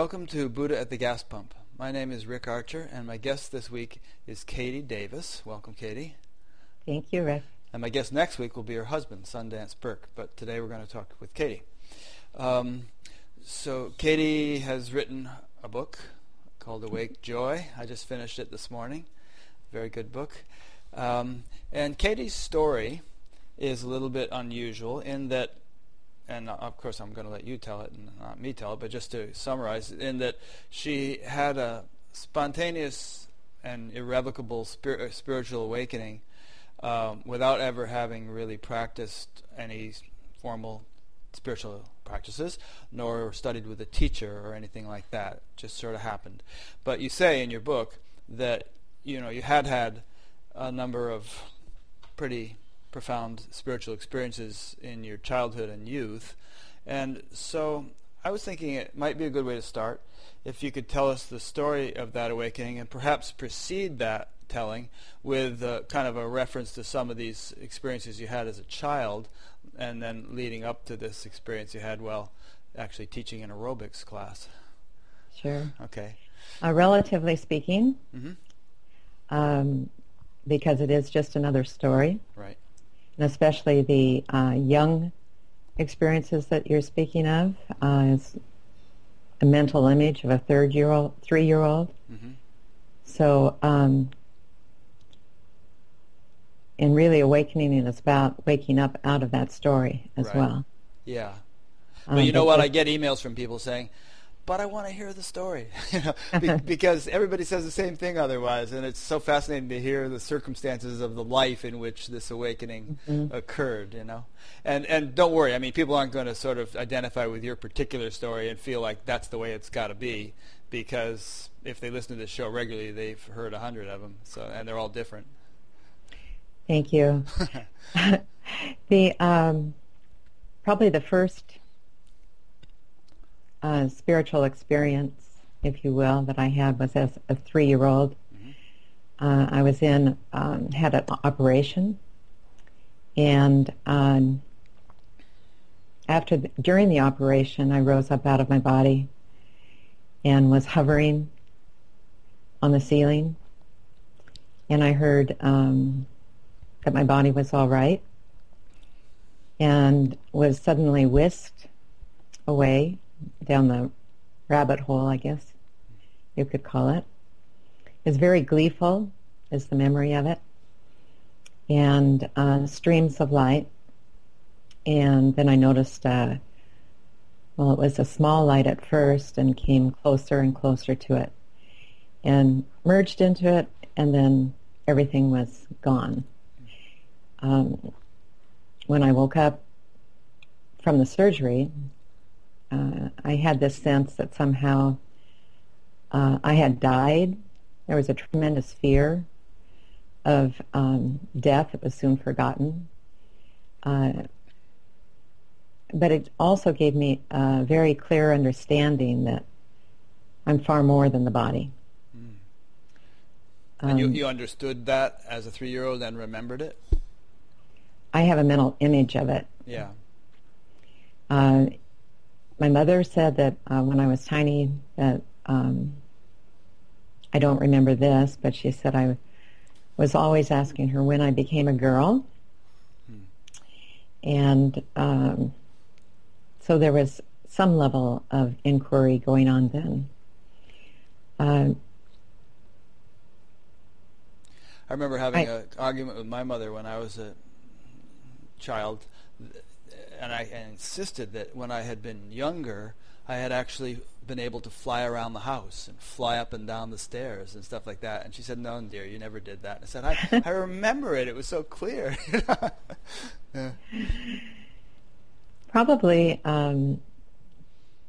Welcome to Buddha at the Gas Pump. My name is Rick Archer, and my guest this week is Katie Davis. Welcome, Katie. Thank you, Rick. And my guest next week will be her husband, Sundance Burke. But today we're going to talk with Katie. Um, so, Katie has written a book called Awake Joy. I just finished it this morning. Very good book. Um, and Katie's story is a little bit unusual in that and of course I'm going to let you tell it and not me tell it, but just to summarize, in that she had a spontaneous and irrevocable spir- uh, spiritual awakening um, without ever having really practiced any formal spiritual practices, nor studied with a teacher or anything like that. It just sort of happened. But you say in your book that you know you had had a number of pretty profound spiritual experiences in your childhood and youth. And so I was thinking it might be a good way to start if you could tell us the story of that awakening and perhaps precede that telling with uh, kind of a reference to some of these experiences you had as a child and then leading up to this experience you had while actually teaching an aerobics class. Sure. Okay. Uh, relatively speaking, mm-hmm. um, because it is just another story. Right and especially the uh, young experiences that you're speaking of uh, is a mental image of a third year old, three year old. Mm-hmm. So, um, and really awakening is about waking up out of that story as right. well. Yeah. But um, you know what? I get emails from people saying, but I want to hear the story, you know, because everybody says the same thing otherwise, and it's so fascinating to hear the circumstances of the life in which this awakening mm-hmm. occurred, you know. And and don't worry, I mean, people aren't going to sort of identify with your particular story and feel like that's the way it's got to be, because if they listen to this show regularly, they've heard a hundred of them, so and they're all different. Thank you. the um, probably the first uh, spiritual experience, if you will, that I had was as a three-year-old. Mm-hmm. Uh, I was in um, had an operation, and um, after the, during the operation, I rose up out of my body and was hovering on the ceiling, and I heard um, that my body was all right, and was suddenly whisked away down the rabbit hole, I guess you could call it. It's very gleeful, is the memory of it, and uh, streams of light. And then I noticed, uh, well, it was a small light at first and came closer and closer to it and merged into it, and then everything was gone. Um, when I woke up from the surgery, uh, I had this sense that somehow uh, I had died. There was a tremendous fear of um, death that was soon forgotten. Uh, but it also gave me a very clear understanding that I'm far more than the body. Mm. And um, you, you understood that as a three-year-old and remembered it? I have a mental image of it. Yeah. Uh, my mother said that uh, when I was tiny that um, I don't remember this, but she said I was always asking her when I became a girl, hmm. and um, so there was some level of inquiry going on then. Uh, I remember having an argument with my mother when I was a child and I insisted that when I had been younger, I had actually been able to fly around the house and fly up and down the stairs and stuff like that. And she said, "No, dear, you never did that." And I said, "I, I remember it. It was so clear." yeah. Probably, um,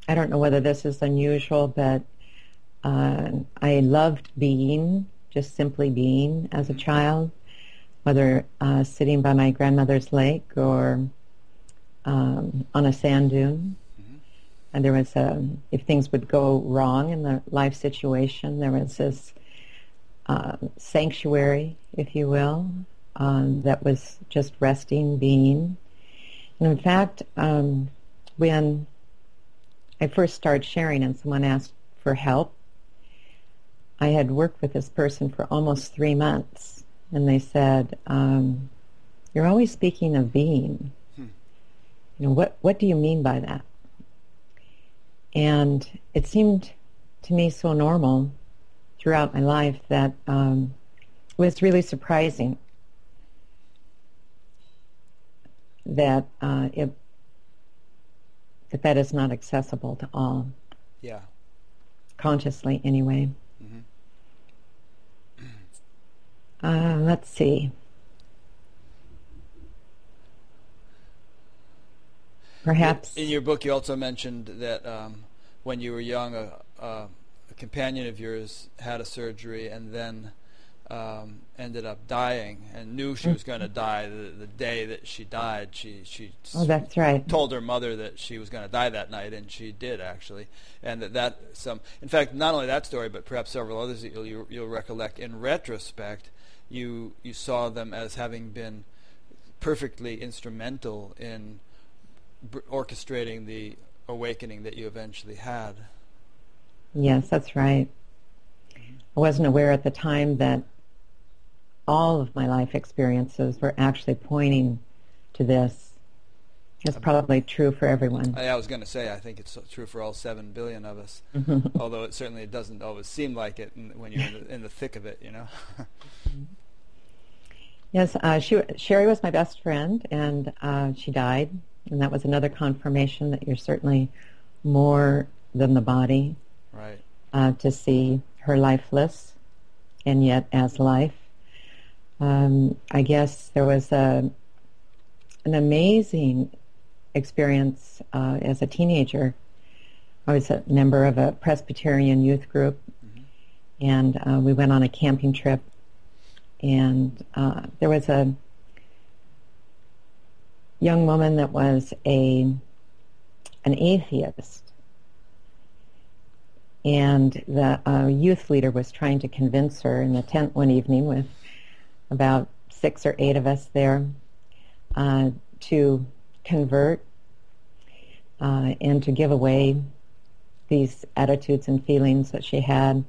I don't know whether this is unusual, but uh, I loved being, just simply being as a child, whether uh, sitting by my grandmother's lake or um, on a sand dune. Mm-hmm. And there was, a, um, if things would go wrong in the life situation, there was this uh, sanctuary, if you will, um, that was just resting, being. And in fact, um, when I first started sharing and someone asked for help, I had worked with this person for almost three months, and they said, um, "You're always speaking of being. You know what? What do you mean by that?" And it seemed to me so normal throughout my life that um, it was really surprising that uh, it that that is not accessible to all. Yeah. Consciously, anyway. Uh, let's see. Perhaps. In your book, you also mentioned that um, when you were young, a, a, a, companion of yours had a surgery and then um, ended up dying and knew she was going to die the, the day that she died. She she oh, that's right. told her mother that she was going to die that night, and she did actually. And that that some, in fact, not only that story, but perhaps several others that you'll, you'll recollect in retrospect you you saw them as having been perfectly instrumental in orchestrating the awakening that you eventually had. Yes, that's right. I wasn't aware at the time that all of my life experiences were actually pointing to this. It's probably true for everyone. I, I was going to say, I think it's true for all seven billion of us. Although it certainly doesn't always seem like it when you're in the, in the thick of it, you know. Yes, uh, she, Sherry was my best friend, and uh, she died, and that was another confirmation that you're certainly more than the body. Right. Uh, to see her lifeless, and yet as life. Um, I guess there was a an amazing experience uh, as a teenager. I was a member of a Presbyterian youth group, mm-hmm. and uh, we went on a camping trip and uh, there was a young woman that was a an atheist, and the uh, youth leader was trying to convince her in the tent one evening with about six or eight of us there uh, to convert uh, and to give away these attitudes and feelings that she had. And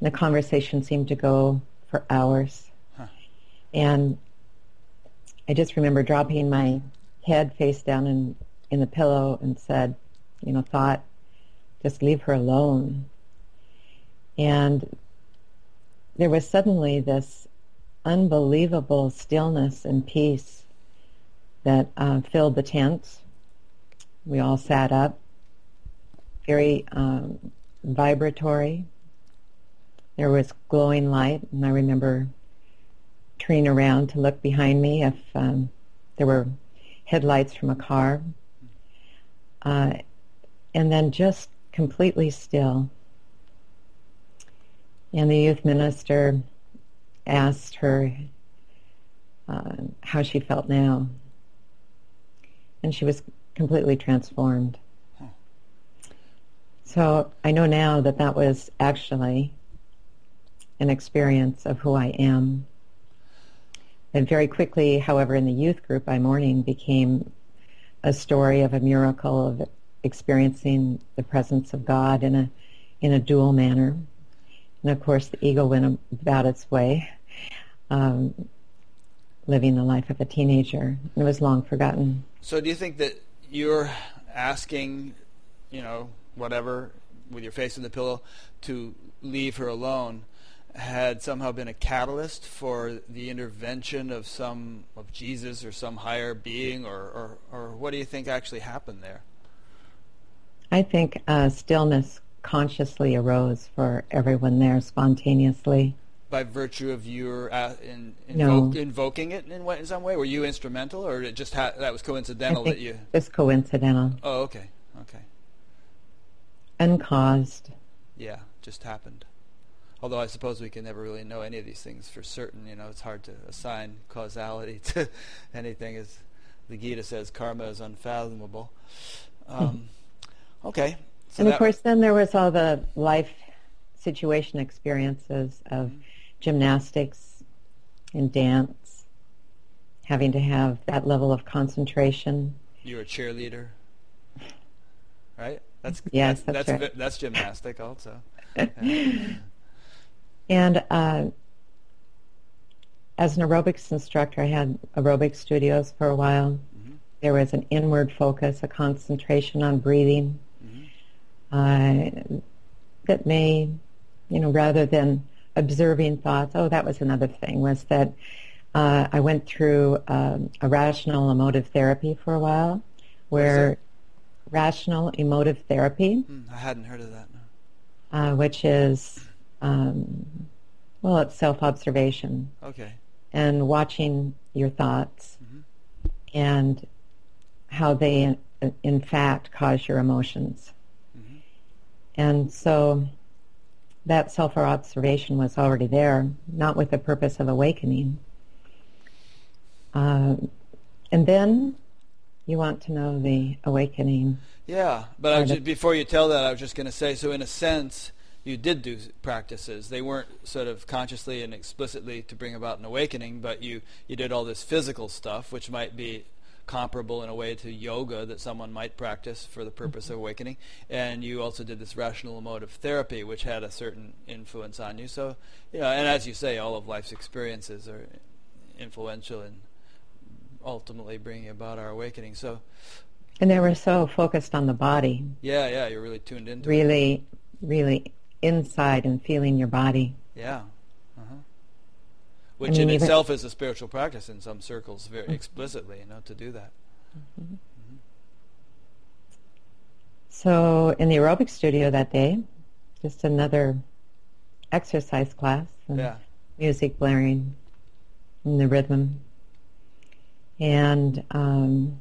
the conversation seemed to go for hours. And I just remember dropping my head face down in, in the pillow and said, you know, thought, just leave her alone. And there was suddenly this unbelievable stillness and peace that uh, filled the tent. We all sat up, very um, vibratory. There was glowing light, and I remember turning around to look behind me if um, there were headlights from a car. Uh, and then just completely still. And the youth minister asked her uh, how she felt now. And she was completely transformed. So I know now that that was actually an experience of who I am and very quickly, however, in the youth group by morning became a story of a miracle of experiencing the presence of God in a in a dual manner. And of course, the ego went about its way, um, living the life of a teenager. It was long forgotten. So, do you think that you're asking, you know, whatever, with your face in the pillow, to leave her alone? Had somehow been a catalyst for the intervention of some of Jesus or some higher being, or, or, or what do you think actually happened there? I think uh, stillness consciously arose for everyone there spontaneously. By virtue of your uh, in, no. invoking it in, in, some way, were you instrumental, or it just ha- that was coincidental that you? Just coincidental. Oh, okay, okay. Uncaused. Yeah, just happened although I suppose we can never really know any of these things for certain. You know, it's hard to assign causality to anything. As the Gita says, karma is unfathomable. Um, okay. So and of course, then there was all the life situation experiences of mm-hmm. gymnastics and dance, having to have that level of concentration. You were a cheerleader, right? That's yes, that's that's, right. that's, that's gymnastic also. Yeah. And uh, as an aerobics instructor, I had aerobic studios for a while. Mhm. There was an inward focus, a concentration on breathing Mhm. uh, that may, you know, rather than observing thoughts. Oh, that was another thing. Was that uh, I went through um, a rational emotive therapy for a while, where rational emotive therapy, Mm, I hadn't heard of that. No. uh, which is um, well, it's self-observation Okay. and watching your thoughts Mhm. and how they in, in fact cause your emotions. Mhm. And so that self-observation was already there, not with the purpose of awakening. Um, and then you want to know the awakening. Yeah, but the- before you tell that, I was just going to say, so in a sense, you did do practices. They weren't sort of consciously and explicitly to bring about an awakening, but you, you did all this physical stuff, which might be comparable in a way to yoga that someone might practice for the purpose of awakening. And you also did this rational emotive therapy, which had a certain influence on you. So, you know, and as you say, all of life's experiences are influential in ultimately bringing about our awakening. So, And they were so focused on the body, yeah, yeah, you're really tuned into it. really, really inside and feeling your body. Yeah. Uh-huh. Which mean, in even- itself is a spiritual practice in some circles, very explicitly, you know, to do that. So in the aerobic studio that day, just another exercise class and Yeah. music blaring and the rhythm. And um,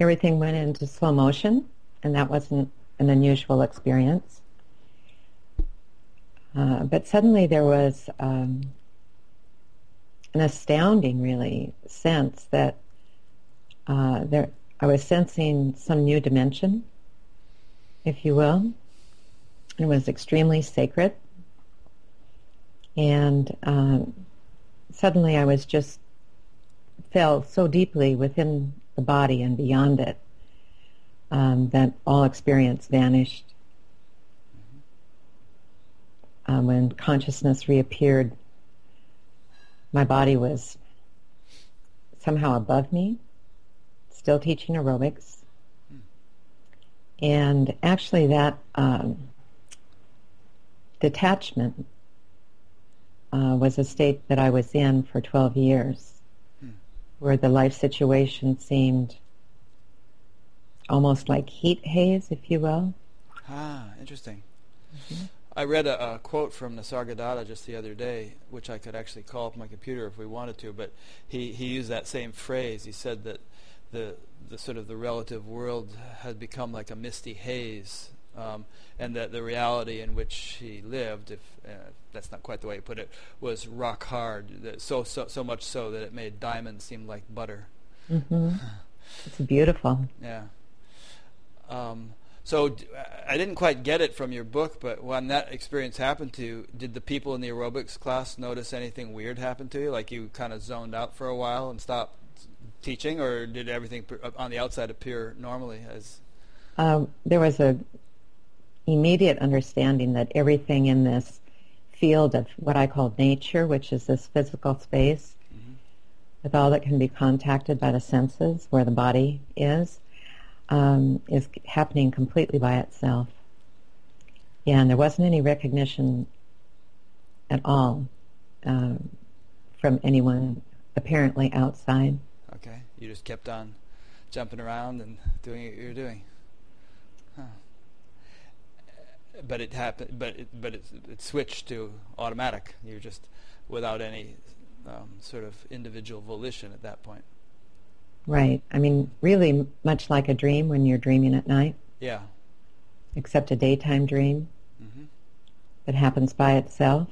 everything went into slow motion, and that wasn't an unusual experience. Uh, but suddenly there was um, an astounding, really, sense that uh, there I was sensing some new dimension, if you will. It was extremely sacred. And um, suddenly I was just fell so deeply within the body and beyond it um, that all experience vanished. Um, when consciousness reappeared, my body was somehow above me, still teaching aerobics. And actually, that um, detachment uh, was a state that I was in for 12 years, Hmm. where the life situation seemed almost like heat haze, if you will. Ah, interesting. Mm-hmm. I read a, a quote from Nisargadatta just the other day, which I could actually call up my computer if we wanted to, but he, he used that same phrase. He said that the the sort of the relative world had become like a misty haze, um, and that the reality in which he lived, if uh, that's not quite the way he put it, was rock hard. So so so much so that it made diamonds seem like butter. Mm-hmm. It's beautiful. Yeah. Um, so I didn't quite get it from your book, but when that experience happened to you, did the people in the aerobics class notice anything weird happen to you? Like you kind of zoned out for a while and stopped teaching, or did everything on the outside appear normally? As Um, there was a immediate understanding that everything in this field of what I call nature, which is this physical space, with all that can be contacted by the senses, where the body is, um, is happening completely by itself. And there wasn't any recognition at all um, from anyone apparently outside. okay, you just kept on jumping around and doing what you were doing. Huh. But it happened. But it, but it, it switched to automatic. You're just without any um, sort of individual volition at that point. Right. I mean, really much like a dream when you're dreaming at night, Yeah. except a daytime dream hmm that happens by itself.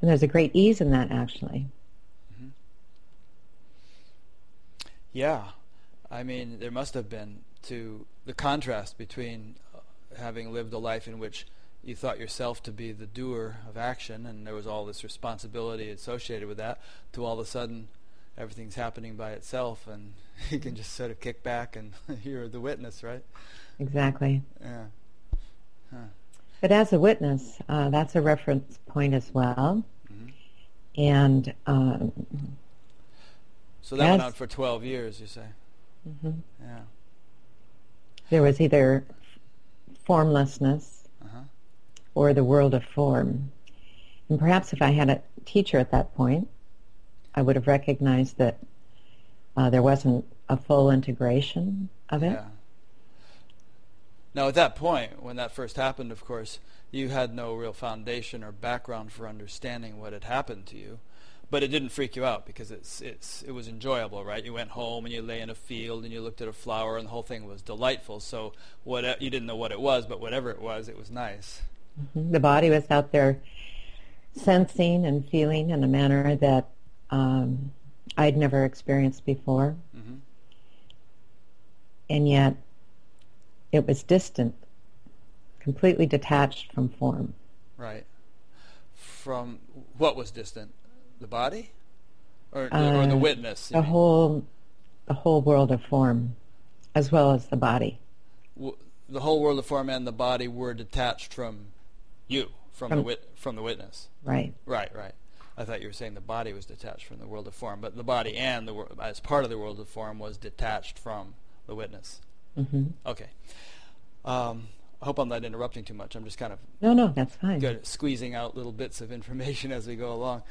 And there's a great ease in that, actually. Mhm. Yeah, I mean, there must have been to the contrast between uh, having lived a life in which you thought yourself to be the doer of action, and there was all this responsibility associated with that, to all of a sudden everything's happening by itself, and you can just sort of kick back and you're the witness, right? Exactly. Yeah. Huh. But as a witness, uh, that's a reference point as well. Mm-hmm. And um, So that went on for 12 years, you say? Mm-hmm. Yeah. there was either formlessness Uh-huh. or the world of form. And perhaps if I had a teacher at that point, I would have recognized that uh, there wasn't a full integration of it. Yeah. Now, at that point, when that first happened, of course, you had no real foundation or background for understanding what had happened to you. But it didn't freak you out because it's it's it was enjoyable, right? You went home and you lay in a field and you looked at a flower and the whole thing was delightful. So what you didn't know what it was, but whatever it was, it was nice. Mhm. The body was out there sensing and feeling in a manner that um, I'd never experienced before. hmm and yet it was distant, completely detached from form. Right. From what was distant, the body, or the, or the Uh, witness. The mean? whole, the whole world of form, as well as the body. w- the whole world of form and the body were detached from you, from, the wit- from the witness. Right. Right, right. I thought you were saying the body was detached from the world of form, but the body and the wor- as part of the world of form was detached from the witness. hmm Okay. Um, I hope I'm not interrupting too much. I'm just kind of No, no, that's fine. good at squeezing out little bits of information as we go along.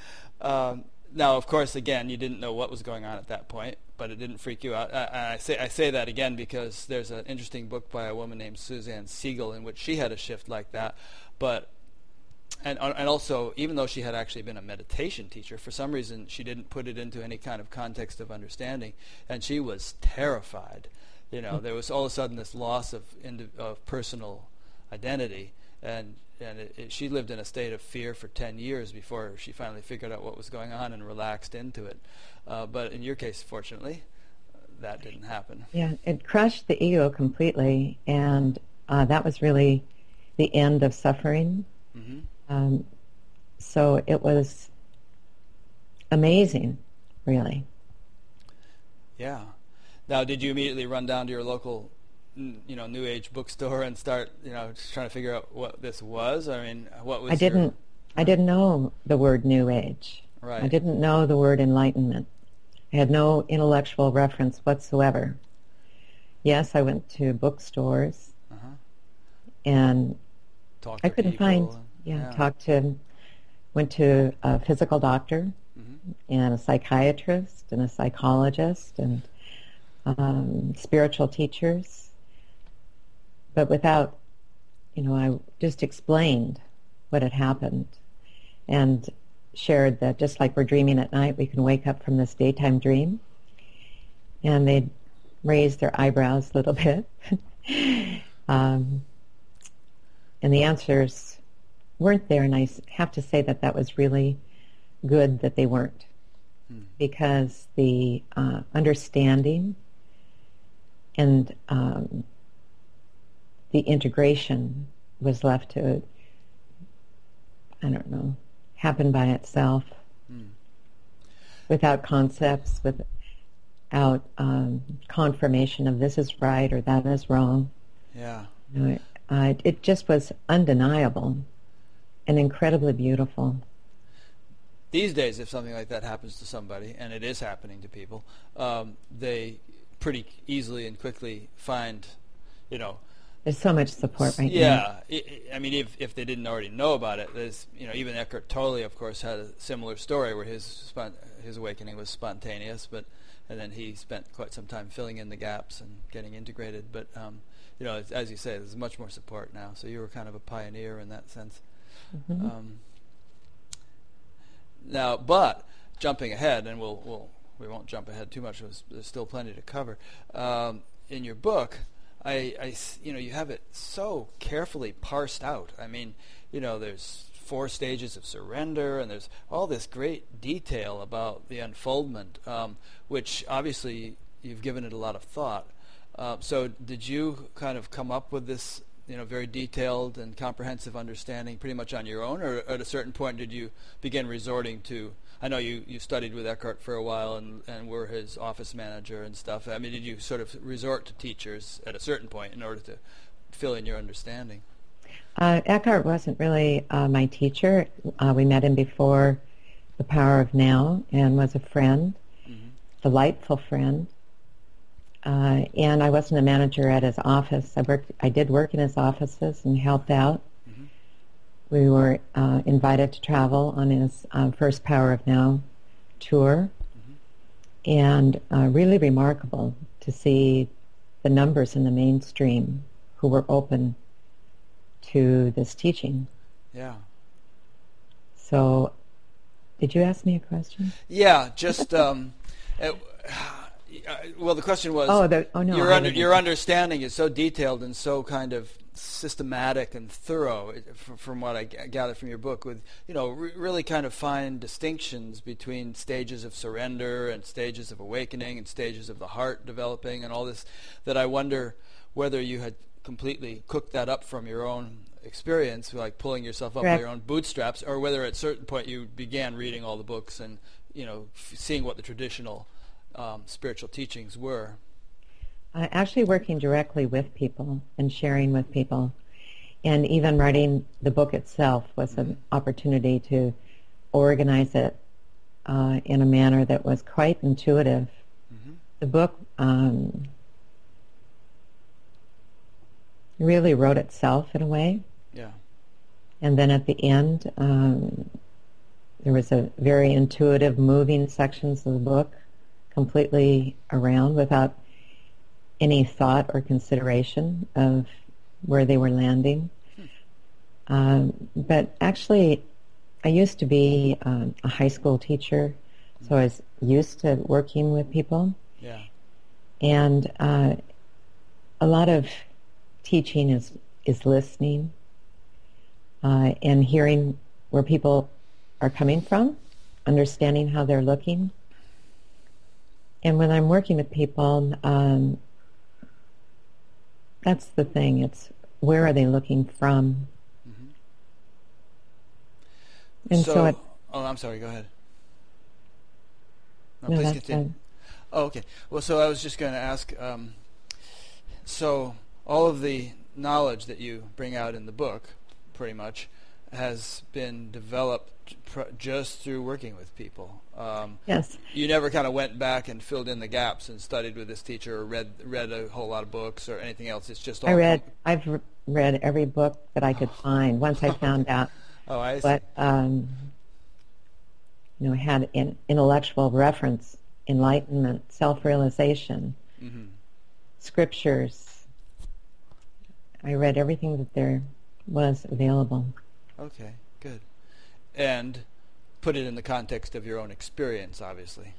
Um, now, of course, again, you didn't know what was going on at that point, but it didn't freak you out. I, I say I say that again because there's an interesting book by a woman named Suzanne Segal in which she had a shift like that, but. And, and also, even though she had actually been a meditation teacher, for some reason she didn't put it into any kind of context of understanding, and she was terrified. You know, there was all of a sudden this loss of indi- of personal identity, and and it, it, she lived in a state of fear for 10 years before she finally figured out what was going on and relaxed into it. Uh, but in your case, fortunately, that didn't happen. Yeah, it crushed the ego completely, and uh, that was really the end of suffering. hmm Um, so it was amazing, really. Yeah. Now, did you immediately run down to your local, you know, New Age bookstore and start, you know, just trying to figure out what this was? I mean, what was I didn't. I didn't know the word New Age. right? I didn't know the word enlightenment. I had no intellectual reference whatsoever. Yes, I went to bookstores Uh-huh. and Talk I couldn't find, and- yeah, talked to, went to a physical doctor Mhm. and a psychiatrist and a psychologist and um, spiritual teachers. But without, you know, I just explained what had happened and shared that just like we're dreaming at night, we can wake up from this daytime dream. And they raised their eyebrows a little bit. um, and the answers weren't there. And I have to say that that was really good that they weren't Hmm. because the uh, understanding and um, the integration was left to, I don't know, happen by itself Hmm. without concepts, without um, confirmation of this is right or that is wrong. Yeah. You know, it, uh, it just was undeniable and incredibly beautiful. These days, if something like that happens to somebody, and it is happening to people, um, they pretty easily and quickly find, you know, There's so much support right now. yeah. I mean, if if they didn't already know about it, there's you know even Eckhart Tolle, of course, had a similar story where his spon- his awakening was spontaneous, but and then he spent quite some time filling in the gaps and getting integrated. But um, you know, as, as you say, there's much more support now. So you were kind of a pioneer in that sense. Mhm. Um, now, but jumping ahead, and we'll, we'll we won't jump ahead too much. There's, still plenty to cover. Um, in your book, I, I you know, you have it so carefully parsed out. I mean, you know, there's four stages of surrender, and there's all this great detail about the unfoldment, um, which obviously you've given it a lot of thought. Uh, so, did you kind of come up with this you know very detailed and comprehensive understanding pretty much on your own, or at a certain point did you begin resorting to? I know you, you studied with Eckhart for a while and and were his office manager and stuff. I mean, did you sort of resort to teachers at a certain point in order to fill in your understanding? Uh, Eckhart wasn't really uh, my teacher. Uh, we met him before The Power of Now and was a friend, mm-hmm. delightful friend. Uh, and I wasn't a manager at his office. I worked. I did work in his offices and helped out. Mm-hmm. We were uh, invited to travel on his uh, first Power of Now tour, mm-hmm. and uh, really remarkable to see the numbers in the mainstream who were open to this teaching. Yeah. So, did you ask me a question? Yeah, just um, it, Uh, well, the question was. Oh, the, oh no. Your, under, your understanding is so detailed and so kind of systematic and thorough, from what I gather from your book, with you know really kind of fine distinctions between stages of surrender and stages of awakening and stages of the heart developing and all this. That I wonder whether you had completely cooked that up from your own experience, like pulling yourself up by your own bootstraps, or whether at a certain point you began reading all the books and you know f- seeing what the traditional um, spiritual teachings were? Uh, actually, working directly with people and sharing with people, and even writing the book itself was mm-hmm. an opportunity to organize it uh, in a manner that was quite intuitive. Mm-hmm. The book um, really wrote itself in a way. Yeah. And then at the end, um, there was a very intuitive, moving sections of the book completely around without any thought or consideration of where they were landing. Um, but actually, I used to be um, a high school teacher, so I was used to working with people. Yeah. And uh, a lot of teaching is is listening uh, and hearing where people are coming from, understanding how they're looking, and when I'm working with people, um, that's the thing. It's where are they looking from? Mm-hmm. And so, so it, oh, I'm sorry. Go ahead. No, no please continue. Oh, okay. Well, so I was just going to ask. Um, so all of the knowledge that you bring out in the book, pretty much, has been developed pr- just through working with people. Um, yes. You never kind of went back and filled in the gaps and studied with this teacher or read read a whole lot of books or anything else. It's just all. I read. Com- I've re- read every book that I could find once I found out. oh, I see. But um, you know, had an intellectual reference, enlightenment, self-realization, mm-hmm. scriptures. I read everything that there was available. Okay, good. And put it in the context of your own experience, obviously.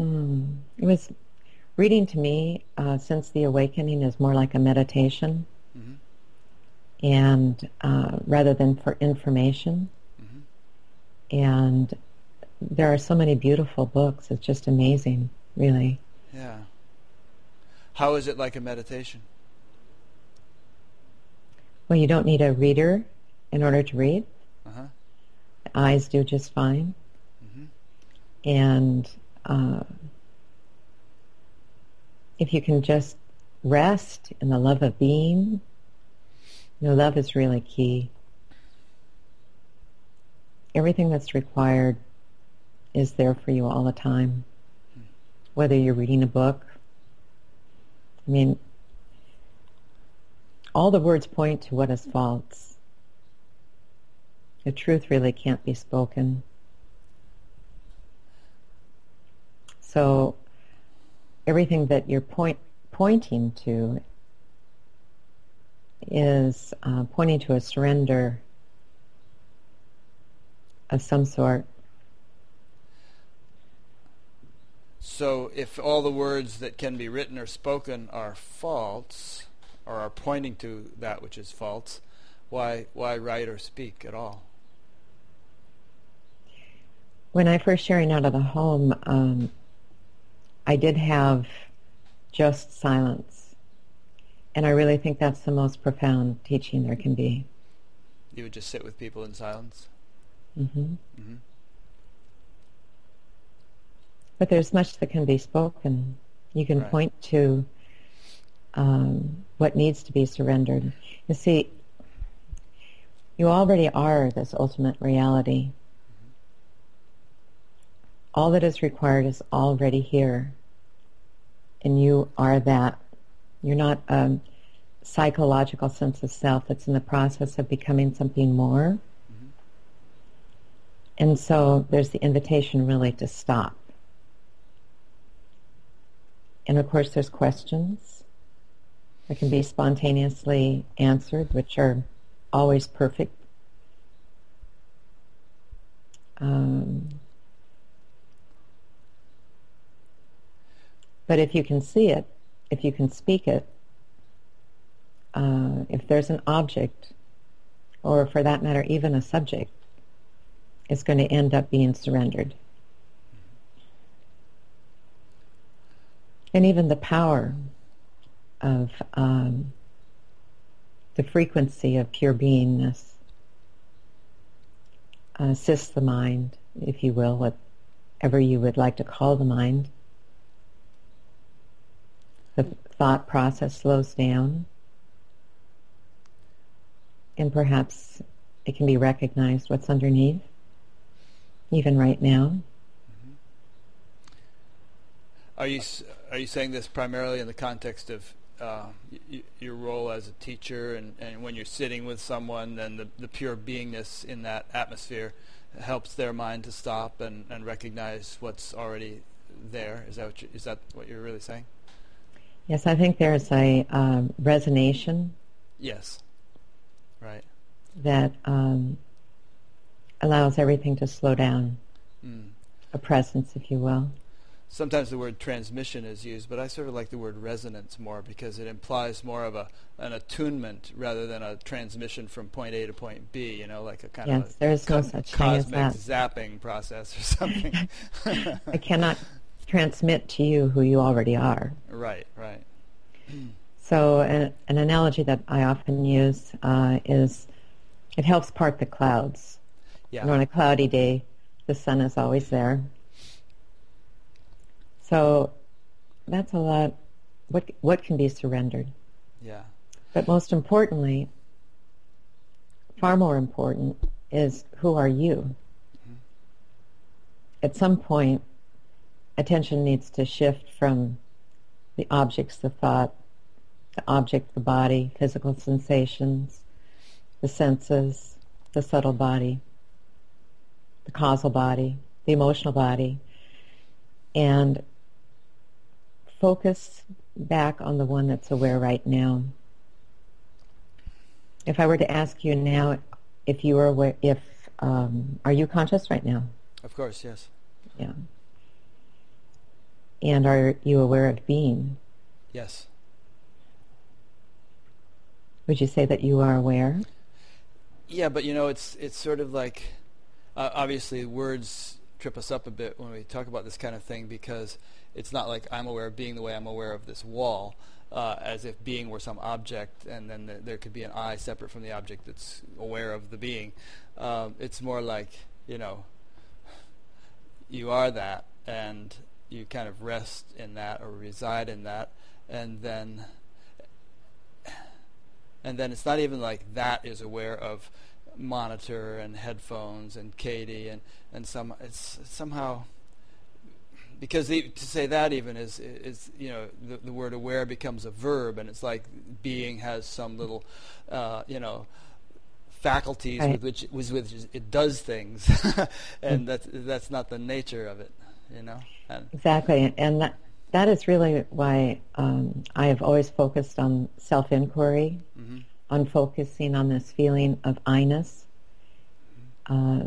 Mm, it was reading to me uh, since the awakening is more like a meditation, mm-hmm. and uh, rather than for information. Mm-hmm. And there are so many beautiful books. It's just amazing, really. Yeah. How is it like a meditation? Well, you don't need a reader in order to read. Uh-huh. Eyes do just fine. Mm-hmm. And uh, if you can just rest in the love of being, you know, love is really key. Everything that's required is there for you all the time. Hmm. Whether you're reading a book, I mean, all the words point to what is false. The truth really can't be spoken. So everything that you're point, pointing to is uh, pointing to a surrender of some sort. So if all the words that can be written or spoken are false, or are pointing to that which is false, why why write or speak at all? When I first sharing out of the home, um, I did have just silence And I really think that's the most profound teaching there can be. You would just sit with people in silence. Mm-hmm. mm-hmm. But there's much that can be spoken. You can Right. point to um, what needs to be surrendered. You see, you already are this ultimate reality. All that is required is already here. And you are that. You're not a psychological sense of self that's in the process of becoming something more. And so there's the invitation really to stop. And of course, there's questions that can be spontaneously answered, which are always perfect. Um, but if you can see it, if you can speak it, uh, if there's an object, or for that matter, even a subject, it's going to end up being surrendered. And even the power of um, the frequency of pure beingness assists the mind, if you will, whatever you would like to call the mind. The thought process slows down, and perhaps it can be recognized what's underneath, even right now. Are you are you saying this primarily in the context of uh, y- your role as a teacher, and, and when you're sitting with someone, then the, the pure beingness in that atmosphere helps their mind to stop and, and recognize what's already there? Is that what you, is that what you're really saying? Yes, I think there's a um, resonation Yes. Right. that um, allows everything to slow down, Mm. a presence, if you will. Sometimes the word transmission is used, but I sort of like the word resonance more because it implies more of a an attunement rather than a transmission from point A to point B. You know, like a kind Yes, of there is no such thing as cosmic that. zapping process or something. I cannot transmit to you who you already are. right, right. So an, an analogy that I often use uh, is it helps part the clouds. Yeah. On a cloudy day, the sun is always there. So that's a lot. What, what can be surrendered? Yeah. But most importantly, far more important, is who are you? Mm-hmm. At some point, attention needs to shift from the objects, the thought, the object, the body, physical sensations, the senses, the subtle body, the causal body, the emotional body, and focus back on the one that's aware right now. If I were to ask you now, if you are aware, if um, are you conscious right now? Of course, yes. Yeah. And are you aware of being? Yes. Would you say that you are aware? Yeah, but you know, it's it's sort of like uh, obviously words trip us up a bit when we talk about this kind of thing because it's not like I'm aware of being the way I'm aware of this wall, uh, as if being were some object, and then th- there could be an I separate from the object that's aware of the being. Um, it's more like you know, you are that, and you kind of rest in that or reside in that, and then and then it's not even like that is aware of monitor and headphones and Katie and and some it's somehow because the, to say that even is is you know the, the word aware becomes a verb and it's like being has some little uh, you know faculties Right. with which with which it does things. And that's that's not the nature of it you know? And Exactly, and that that is really why um, I have always focused on self-inquiry, mhm. On focusing on this feeling of I-ness, uh,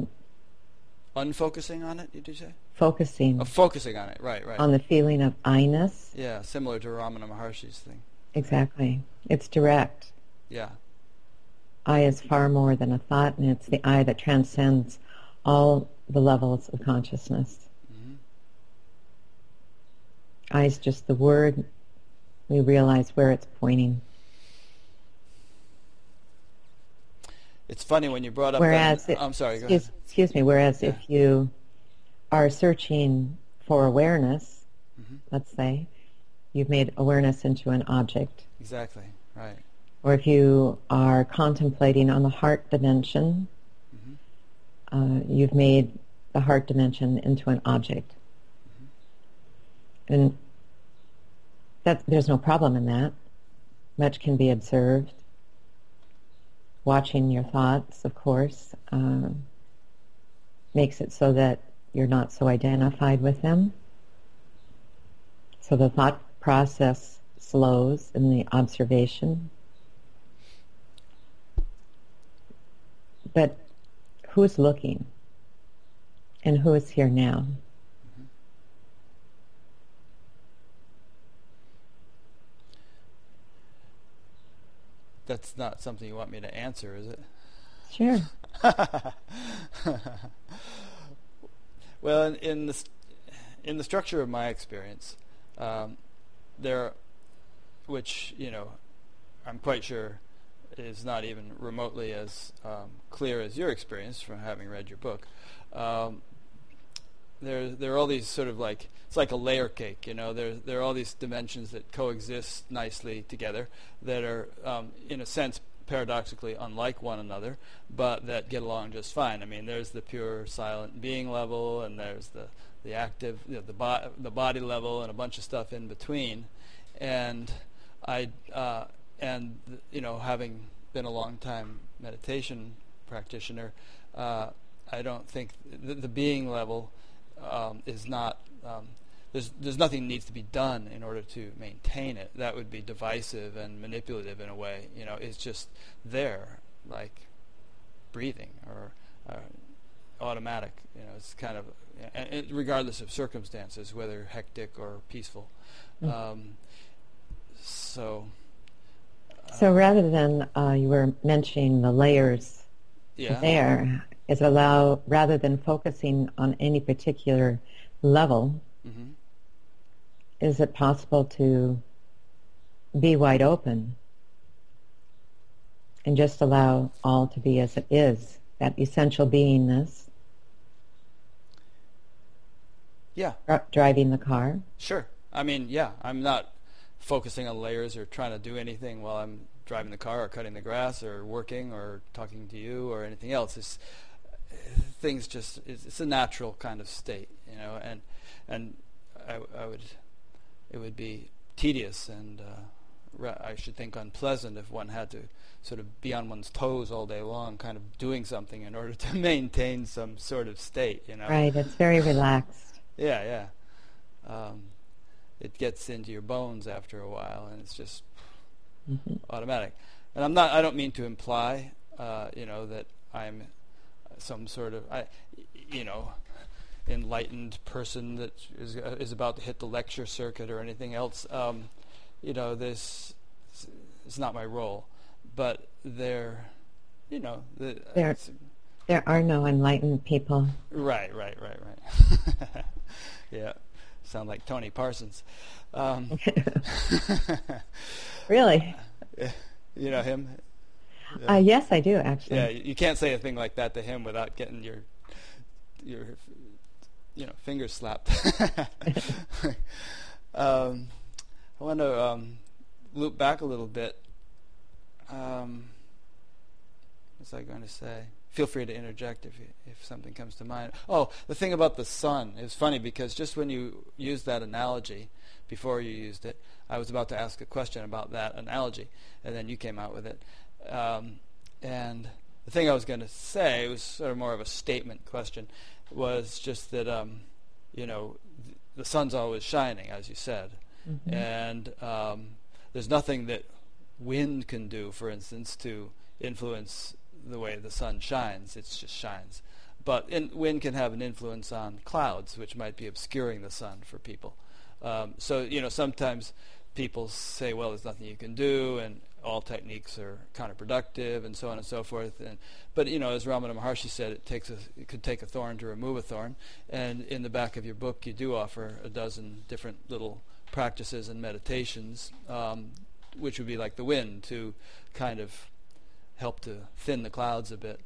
unfocusing on it did you say focusing oh, focusing on it right right on the feeling of I-ness. yeah similar to Ramana Maharshi's thing Exactly, it's direct. yeah I is far more than a thought, and it's the I that transcends all the levels of consciousness. Mhm. I is just the word. We realize where it's pointing. It's funny when you brought up. Whereas, that, it, I'm sorry. excuse, excuse, me. Whereas yeah. if you are searching for awareness, mm-hmm. let's say, you've made awareness into an object. Exactly. Right. Or if you are contemplating on the heart dimension, mm-hmm. uh, you've made the heart dimension into an object. Mm-hmm. And that, there's no problem in that. Much can be observed. Watching your thoughts, of course, uh, makes it so that you're not so identified with them. So the thought process slows in the observation. But who's looking? And who is here now? That's not something you want me to answer, is it? Sure. well, in, in, the in the structure of my experience, um, there, which you know, I'm quite sure is not even remotely as um, clear as your experience from having read your book. Um, there, there are all these sort of like it's like a layer cake, you know. There, there are all these dimensions that coexist nicely together that are, um, in a sense, paradoxically unlike one another, but that get along just fine. I mean, there's the pure silent being level, and there's the the active, you know, the, bo- the body level, and a bunch of stuff in between. And I, uh, and you know, having been a long time meditation practitioner, uh, I don't think the, the being level um, is not. Um, there's there's nothing needs to be done in order to maintain it. That would be divisive and manipulative in a way. You know, it's just there, like breathing or uh, automatic. You know, it's kind of and, and regardless of circumstances, whether hectic or peaceful. Mm. Um, so. So rather than uh, you were mentioning the layers yeah. there, is allow rather than focusing on any particular level. Mm-hmm. Is it possible to be wide open and just allow all to be as it is, that essential beingness? Yeah. driving the car? Sure. I mean, yeah, I'm not focusing on layers or trying to do anything while I'm driving the car or cutting the grass or working or talking to you or anything else. It's things just it's, it's a natural kind of state, you know, and and I, I would it would be tedious and uh, I should think unpleasant if one had to sort of be on one's toes all day long, kind of doing something in order to maintain some sort of state, you know. Right. It's very relaxed. yeah, yeah. Um, it gets into your bones after a while, and it's just mm-hmm. automatic. And I'm not. I don't mean to imply, uh, you know, that I'm some sort of, I, you know, enlightened person that is uh, is about to hit the lecture circuit or anything else. Um, you know, this is not my role, but there, you know, the, there, there are no enlightened people. Right, right, right, right. yeah, sound like Tony Parsons. Um, really? You know him? Uh, yes, I do actually. Yeah, you can't say a thing like that to him without getting your your you know fingers slapped. um, I want to um, loop back a little bit. Um, what's I going to say? Feel free to interject if you, if something comes to mind. Oh, the thing about the sun is funny because just when you used that analogy, before you used it, I was about to ask a question about that analogy, and then you came out with it. Um, and the thing I was going to say was sort of more of a statement question, was just that um, you know th- the sun's always shining, as you said, mm-hmm. and um, there's nothing that wind can do, for instance, to influence the way the sun shines. It just shines. But in, wind can have an influence on clouds, which might be obscuring the sun for people. Um, so you know sometimes people say, well, there's nothing you can do, and all techniques are counterproductive, and so on and so forth. And but you know, as Ramana Maharshi said, it takes a, it could take a thorn to remove a thorn. And in the back of your book, you do offer a dozen different little practices and meditations, um, which would be like the wind to kind of help to thin the clouds a bit.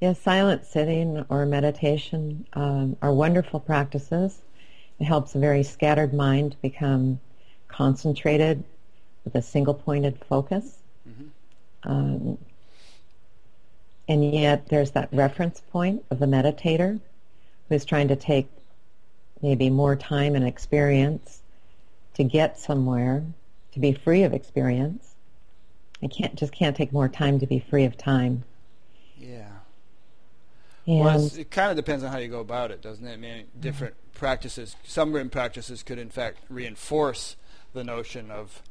Yes, silent sitting or meditation um, are wonderful practices. It helps a very scattered mind become concentrated with a single pointed focus. Mm-hmm. Um, and yet there's that reference point of the meditator who's trying to take maybe more time and experience to get somewhere, to be free of experience. I can't just can't take more time to be free of time. Yeah. And well, it kind of depends on how you go about it, doesn't it? I mean, different mm-hmm. practices, some rim practices could in fact reinforce the notion of,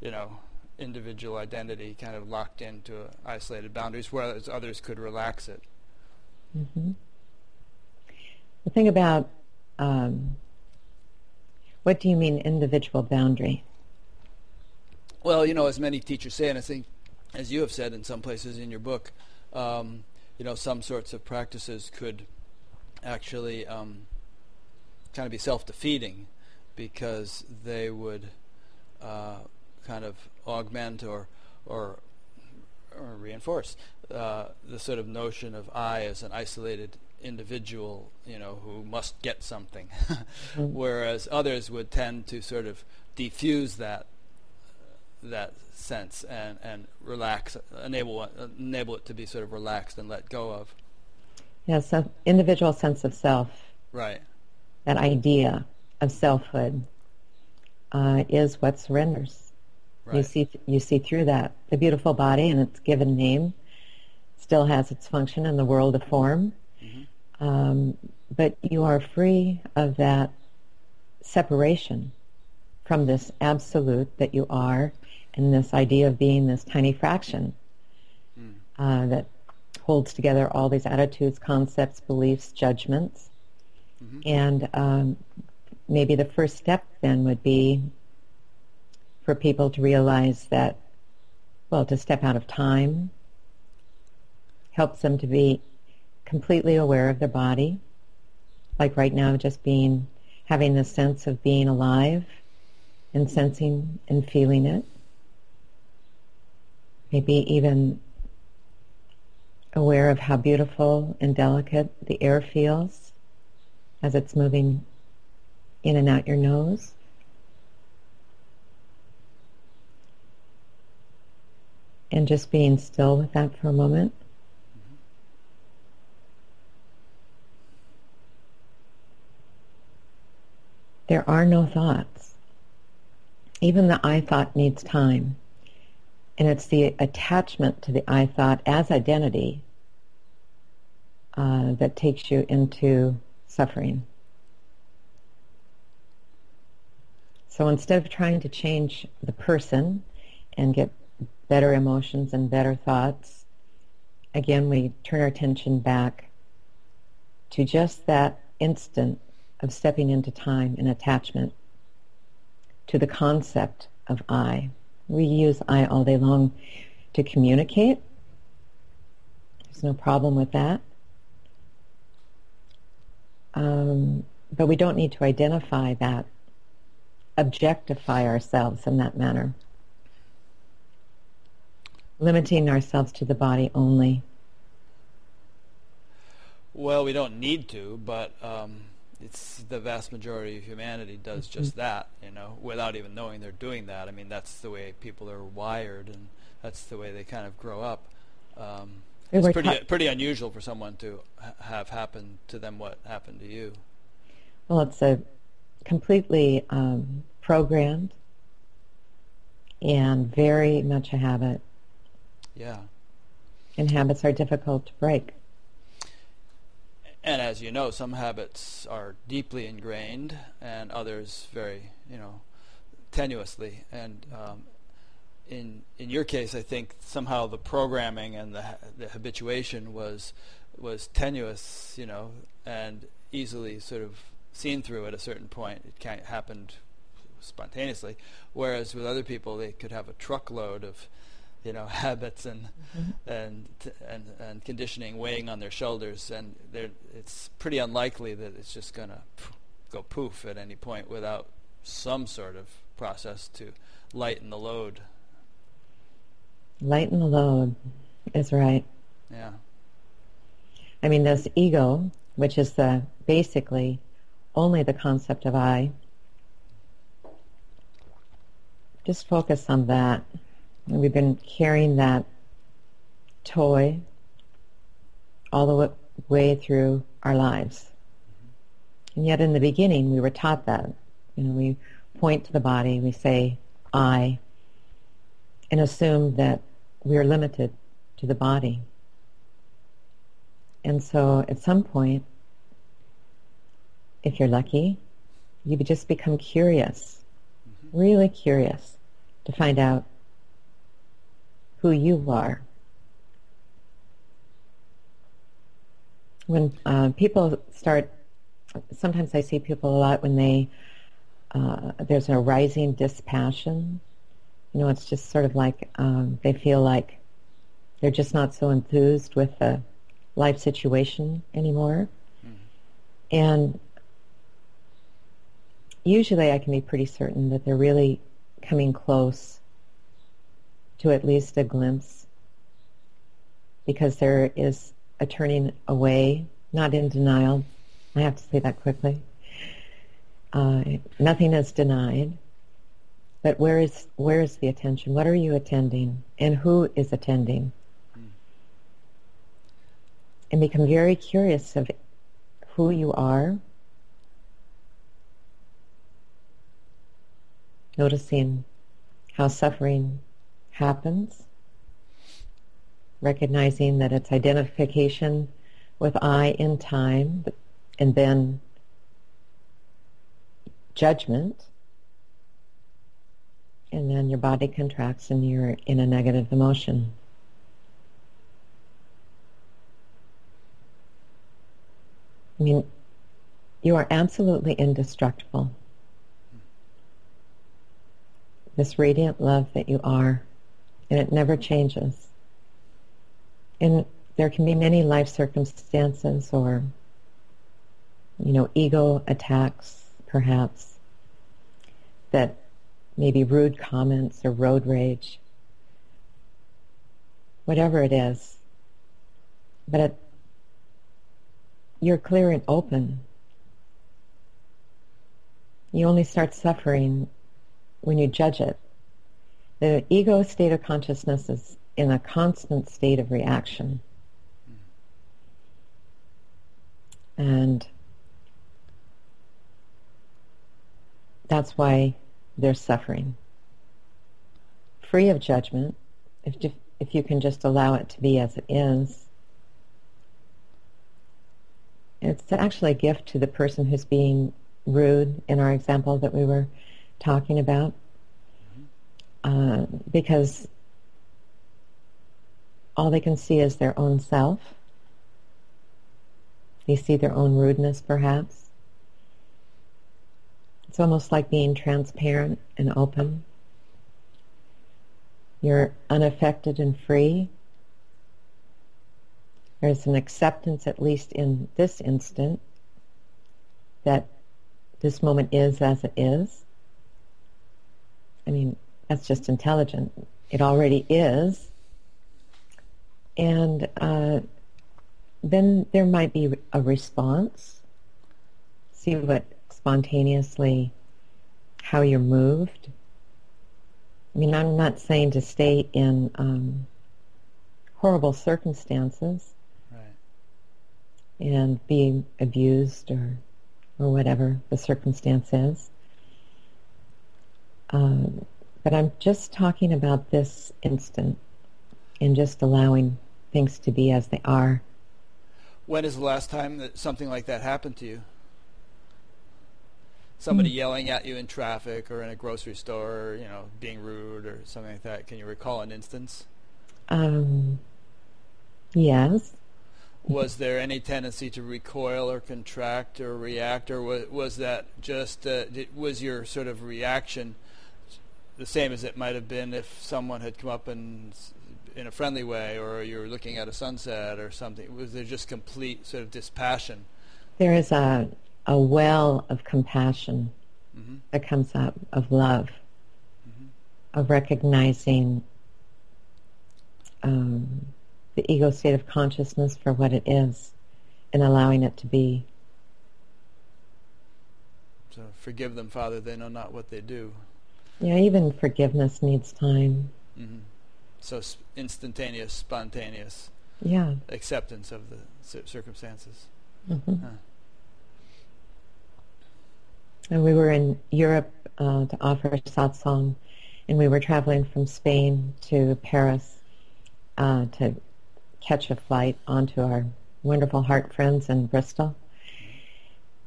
you know, individual identity kind of locked into isolated boundaries, whereas others could relax it. Mm-hmm. The thing about um, what do you mean individual boundary? Well, you know, as many teachers say, and I think, as you have said in some places in your book, um, you know, some sorts of practices could actually um, kind of be self-defeating because they would uh, kind of augment or or, or reinforce uh, the sort of notion of I as an isolated individual, you know, who must get something, mm-hmm. whereas others would tend to sort of diffuse that that sense and and relax, enable enable it to be sort of relaxed and let go of. Yes, yeah, so individual sense of self. Right. That idea of selfhood uh, is what surrenders. Right. You see, you see through that the beautiful body and its given name still has its function in the world of form, mm-hmm. um, but you are free of that separation from this absolute that you are, and this idea of being this tiny fraction mm. uh, that holds together all these attitudes, concepts, beliefs, judgments, mm-hmm. and um, maybe the first step then would be for people to realize that, well, to step out of time helps them to be completely aware of their body. Like right now, just being, having the sense of being alive and sensing and feeling it. Maybe even aware of how beautiful and delicate the air feels as it's moving in and out your nose. and just being still with that for a moment. There are no thoughts. Even the I thought needs time. And it's the attachment to the I thought as identity uh, that takes you into suffering. So instead of trying to change the person and get better emotions and better thoughts, again, we turn our attention back to just that instant of stepping into time and attachment to the concept of I. We use I all day long to communicate. There's no problem with that. Um, but we don't need to identify that, objectify ourselves in that manner limiting ourselves to the body only? Well, we don't need to, but um, it's the vast majority of humanity does mm-hmm. just that, you know, without even knowing they're doing that. I mean, that's the way people are wired, and that's the way they kind of grow up. Um, it's pretty ta- pretty unusual for someone to ha- have happened to them what happened to you. Well, it's a completely um, programmed and very much a habit. Yeah. And habits are difficult to break. And as you know, some habits are deeply ingrained, and others very, you know, tenuously. And um, in in your case, I think somehow the programming and the the habituation was was tenuous, you know, and easily sort of seen through at a certain point. It happened spontaneously, whereas with other people, they could have a truckload of you know habits and mm-hmm. and and and conditioning weighing on their shoulders, and it's pretty unlikely that it's just going to go poof at any point without some sort of process to lighten the load. Lighten the load. is right. Yeah. I mean, this ego, which is the basically only the concept of I, just focus on that. We've been carrying that toy all the way through our lives. And yet in the beginning we were taught that. You know, we point to the body, we say I, and assume that we are limited to the body. And so at some point, if you're lucky, you just become curious, mm-hmm. really curious to find out who you are. When uh, people start, sometimes I see people a lot when they, uh, there's a rising dispassion. You know, it's just sort of like um, they feel like they're just not so enthused with the life situation anymore. Mm-hmm. And usually I can be pretty certain that they're really coming close to at least a glimpse because there is a turning away, not in denial. I have to say that quickly. Uh, nothing is denied, but where is where is the attention? What are you attending, and who is attending? And become very curious of who you are, noticing how suffering happens, recognizing that it's identification with I in time, and then judgment, and then your body contracts and you're in a negative emotion. I mean, you are absolutely indestructible this radiant love that you are, and it never changes. And there can be many life circumstances or, you know, ego attacks, perhaps, that maybe rude comments or road rage, whatever it is. But it, you're clear and open. You only start suffering when you judge it. The ego state of consciousness is in a constant state of reaction. And that's why they're suffering. Free of judgment, if, if you can just allow it to be as it is, it's actually a gift to the person who's being rude in our example that we were talking about uh, because all they can see is their own self. They see their own rudeness, perhaps. It's almost like being transparent and open. You're unaffected and free. There's an acceptance, at least in this instant, that this moment is as it is. I mean, that's just intelligent. It already is. And uh, then there might be a response. See what spontaneously, how you're moved. I mean, I'm not saying to stay in um, horrible circumstances right. and be abused or or whatever the circumstance is. Um, but I'm just talking about this instant and just allowing things to be as they are. When is the last time that something like that happened to you? Somebody mm. yelling at you in traffic or in a grocery store, or, you know, being rude or something like that. Can you recall an instance? Um, yes was there any tendency to recoil or contract or react, or was, was that just uh, was your sort of reaction the same as it might have been if someone had come up and in a friendly way, or you're looking at a sunset or something? Was there just complete sort of dispassion? There is a a well of compassion mm-hmm. that comes up of love, mm-hmm. of recognizing. Um, the ego state of consciousness for what it is and allowing it to be. So forgive them, Father, they know not what they do. Yeah, even forgiveness needs time. Mm-hmm. So instantaneous, spontaneous yeah. acceptance of the circumstances. Mm-hmm. Huh. And we were in Europe uh, to offer satsang, and we were traveling from Spain to Paris uh, to catch a flight onto our wonderful heart friends in Bristol.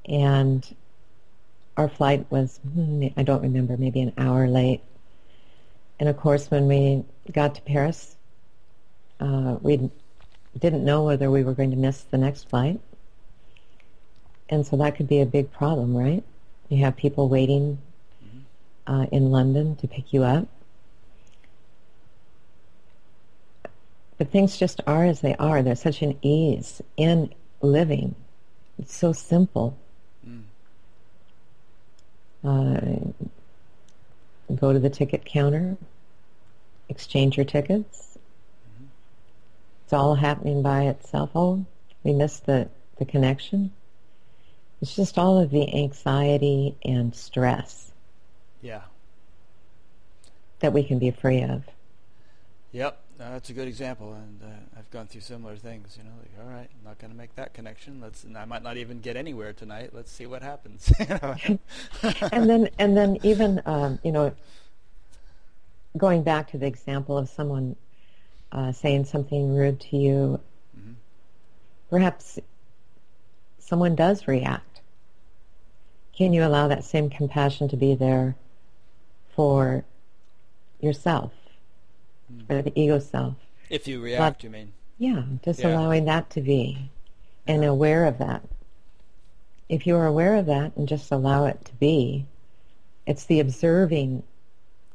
And our flight was, hmm, I don't remember, maybe an hour late. And of course, when we got to Paris, uh, we didn't know whether we were going to miss the next flight. And so that could be a big problem, right? You have people waiting mm-hmm. uh, in London to pick you up. But things just are as they are. There's such an ease in living. It's so simple. Uh, go to the ticket counter, exchange your tickets. Mm-hmm. It's all happening by itself. Oh, we missed the, the connection. It's just all of the anxiety and stress. Yeah. That we can be free of. Yep. That's a good example, and uh, I've gone through similar things. You know, like, all right, I'm not going to make that connection. Let's. I might not even get anywhere tonight. Let's see what happens. and then, and then, even um, you know, going back to the example of someone uh, saying something rude to you, mm-hmm. perhaps someone does react. Can you allow that same compassion to be there for yourself? Or the ego self. If you react, but, you mean? Yeah, just yeah. allowing that to be and yeah. aware of that. If you are aware of that and just allow it to be, it's the observing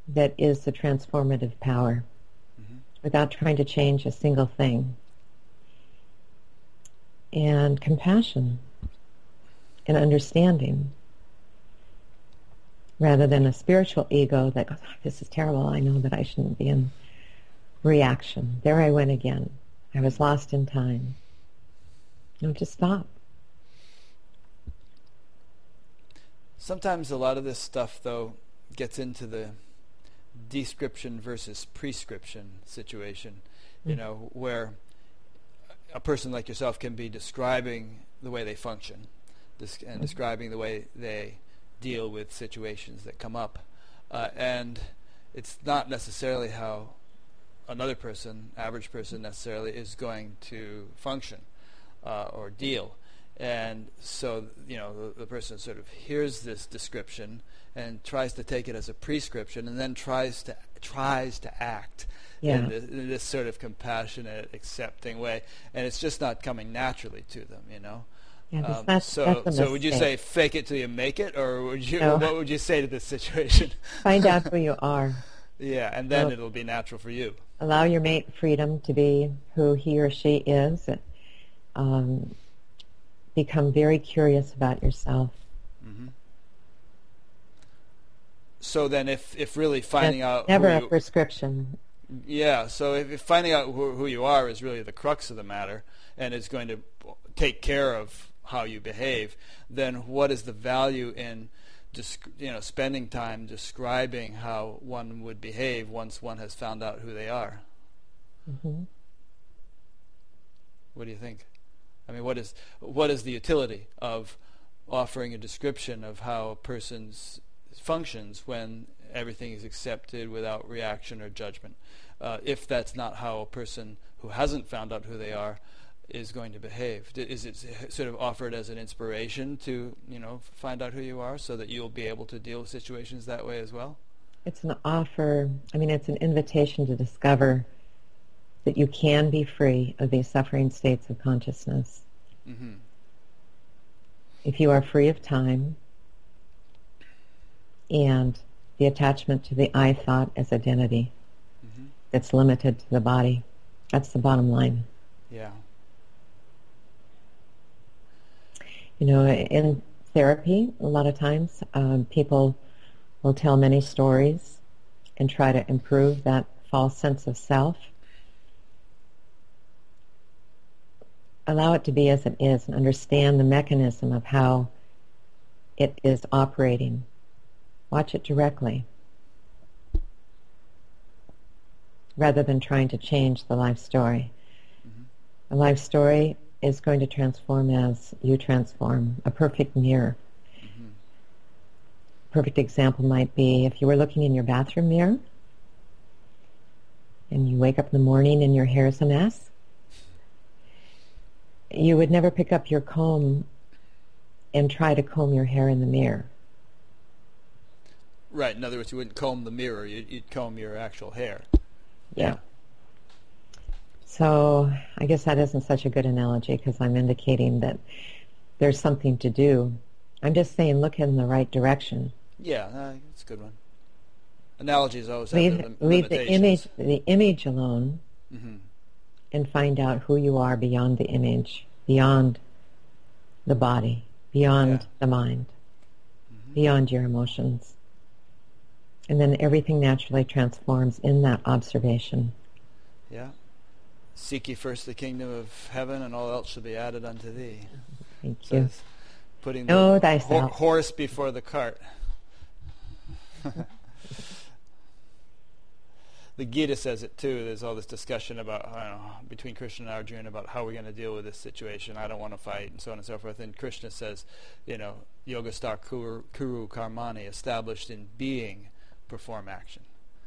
that is the transformative power mm-hmm. without trying to change a single thing. And compassion and understanding rather than a spiritual ego that goes, oh, this is terrible, I know that I shouldn't be in reaction. There I went again. I was lost in time. No, just stop. Sometimes a lot of this stuff, though, gets into the description versus prescription situation, mm-hmm. you know, where a person like yourself can be describing the way they function and mm-hmm. describing the way they deal with situations that come up. Uh, and it's not necessarily how another person, average person necessarily, is going to function uh, or deal. And so, you know, the, the, person sort of hears this description and tries to take it as a prescription, and then tries to tries to act yeah. in, this, in, this, sort of compassionate, accepting way, and it's just not coming naturally to them, you know. Yeah, um, that's, so, that's so would you say fake it till you make it, or would you? No. What would you say to this situation? Find out who you are. Yeah, and then it'll be natural for you. Allow your mate freedom to be who he or she is. Um, become very curious about yourself. Mm-hmm. So then, if if really finding That's out never a you, prescription. Yeah. So if, if finding out who, who you are is really the crux of the matter, and is going to take care of how you behave, then what is the value in you know, spending time describing how one would behave once one has found out who they are. Mm-hmm. What do you think? I mean, what is what is the utility of offering a description of how a person functions when everything is accepted without reaction or judgment? Uh, if that's not how a person who hasn't found out who they are is going to behave? Is it sort of offered as an inspiration to you know find out who you are, so that you'll be able to deal with situations that way as well? It's an offer. I mean, it's an invitation to discover that you can be free of these suffering states of consciousness. Mm-hmm. If you are free of time and the attachment to the I thought as identity mm-hmm. that's limited to the body. That's the bottom line. Yeah. You know, in therapy, a lot of times um, people will tell many stories and try to improve that false sense of self. allow it to be as it is and understand the mechanism of how it is operating. Watch it directly rather than trying to change the life story. Mm-hmm. The life story is going to transform as you transform, a perfect mirror. Mm-hmm. Perfect example might be if you were looking in your bathroom mirror and you wake up in the morning and your hair is a mess, you would never pick up your comb and try to comb your hair in the mirror. Right. In other words, you wouldn't comb the mirror. You'd, you'd comb your actual hair. Yeah. So I guess that isn't such a good analogy because I'm indicating that there's something to do. I'm just saying look in the right direction. Yeah, uh, it's a good one. Analogies always leave, have the leave the image the image alone, mm-hmm. and find out who you are beyond the image, beyond the body, beyond yeah. the mind, mm-hmm. beyond your emotions. And then everything naturally transforms in that observation. Yeah. Seek ye first the kingdom of heaven, and all else shall be added unto thee. Thank so you. Putting the ho- horse before the cart. the Gita says it too. There's all this discussion about know, between Krishna and Arjuna about how we're going to deal with this situation. I don't want to fight, and so on and so forth. And Krishna says, you know, yogasthah kuru, kuru karmani, established in being, perform action,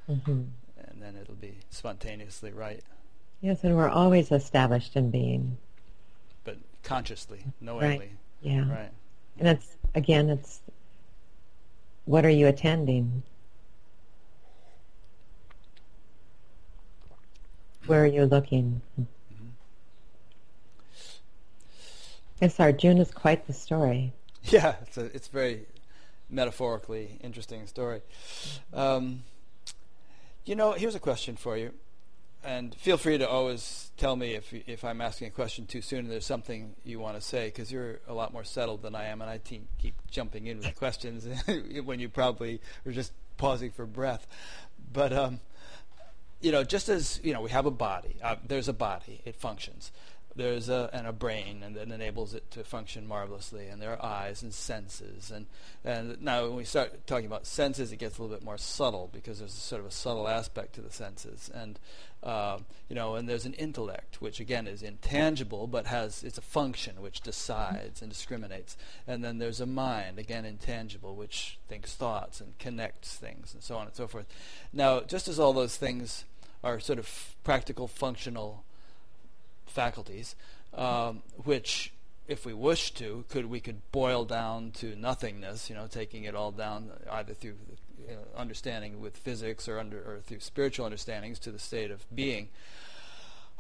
mm-hmm. and then it'll be spontaneously right. Yes, and we're always established in being, but consciously, knowingly. Right. Yeah. Right. And it's again, it's what are you attending? where are you're looking. Mm-hmm. Yes, Arjuna is quite the story. Yeah, it's a it's very metaphorically interesting story. Um, you know, here's a question for you, and feel free to always tell me if if I'm asking a question too soon and there's something you want to say because you're a lot more settled than I am, and I te- keep jumping in with questions when you probably are just pausing for breath. But um, you know, just as you know, we have a body. Uh, there's a body; it functions. There's a and a brain, and that enables it to function marvelously. And there are eyes and senses. And and now when we start talking about senses, it gets a little bit more subtle because there's sort of a subtle aspect to the senses. And uh, you know, and there's an intellect, which again is intangible, but has it's a function which decides and discriminates. And then there's a mind, again intangible, which thinks thoughts and connects things, and so on and so forth. Now, just as all those things are sort of practical functional faculties, um, which, if we wish to, could we could boil down to nothingness. You know, taking it all down either through uh, understanding with physics or under or through spiritual understandings to the state of being.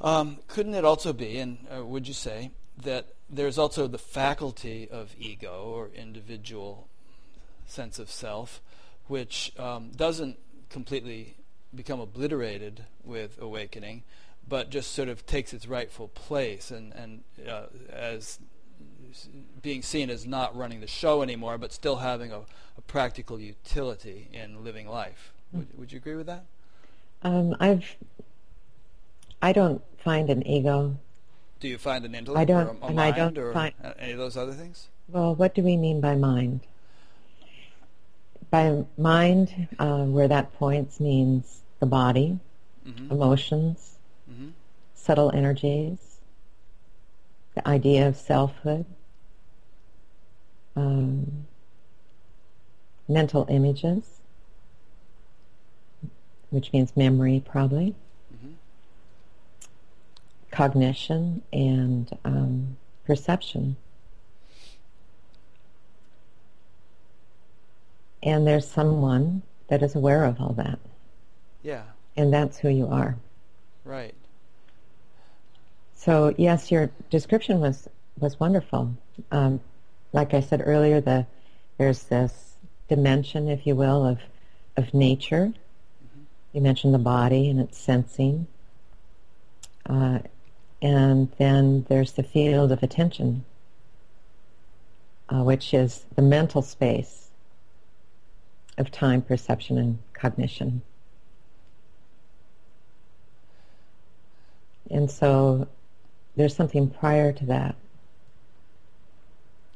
Um, couldn't it also be, and uh, would you say, that there's also the faculty of ego or individual sense of self, which um, doesn't completely become obliterated with awakening, but just sort of takes its rightful place and, and uh, as being seen as not running the show anymore, but still having a, a practical utility in living life. Mm. Would, would you agree with that? Um, I've I don't find an ego. Do you find an intellect I don't, or a, a and mind I don't or find, any of those other things? Well, what do we mean by mind? By mind, uh, where that points means the body, mm-hmm. emotions, mm-hmm. subtle energies, the idea of selfhood, um, mental images, which means memory probably, mm-hmm. cognition, and um, perception. And there's someone that is aware of all that. Yeah. And that's who you are. Right. So yes, your description was was wonderful. Um, like I said earlier, the there's this dimension, if you will, of of nature. Mm-hmm. You mentioned the body and its sensing, uh, and then there's the field of attention, uh, which is the mental space of time, perception, and cognition. And so there's something prior to that.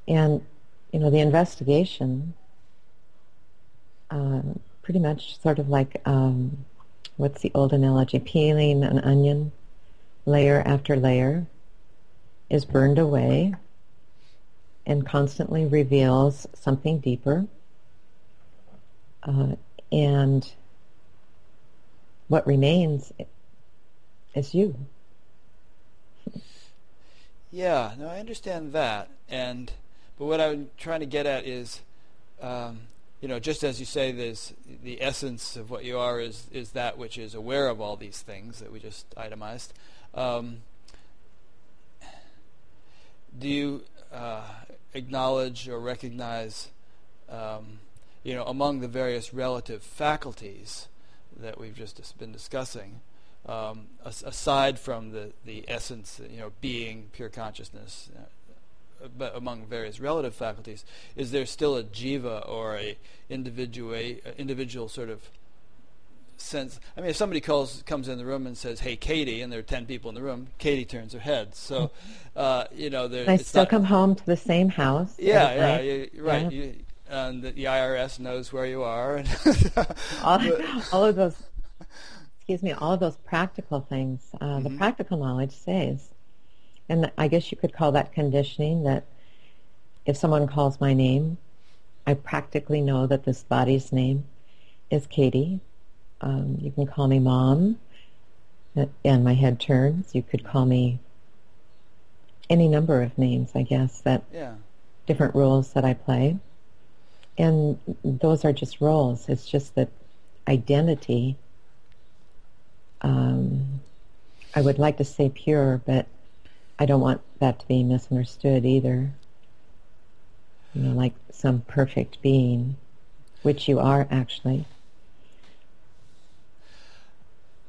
And, you know, the investigation, uh, pretty much sort of like, um, what's the old analogy? Peeling an onion layer after layer is burned away and constantly reveals something deeper. Uh, and what remains is you. Yeah, no, I understand that, and but what I'm trying to get at is, um, you know, just as you say, there's the essence of what you are is is that which is aware of all these things that we just itemized. Um, do you uh, acknowledge or recognize, um, you know, among the various relative faculties that we've just been discussing, um, aside from the, the essence, you know, being, pure consciousness, but among various relative faculties, is there still a jiva or a individual, individual sort of sense? I mean, if somebody calls, comes in the room and says, "Hey, Katie," and there are ten people in the room, Katie turns her head. So, uh, you know, there. I still not, come home to the same house. Yeah, yeah, you, right. Yeah. You, and the IRS knows where you are. all, all of those excuse me, all of those practical things, uh, mm-hmm. the practical knowledge stays. And I guess you could call that conditioning that if someone calls my name, I practically know that this body's name is Katie. Um, you can call me mom, uh, and my head turns. You could call me any number of names, I guess, that yeah. different roles that I play. And those are just roles. It's just that identity um, I would like to say pure, but I don't want that to be misunderstood either. You know, like some perfect being, which you are actually.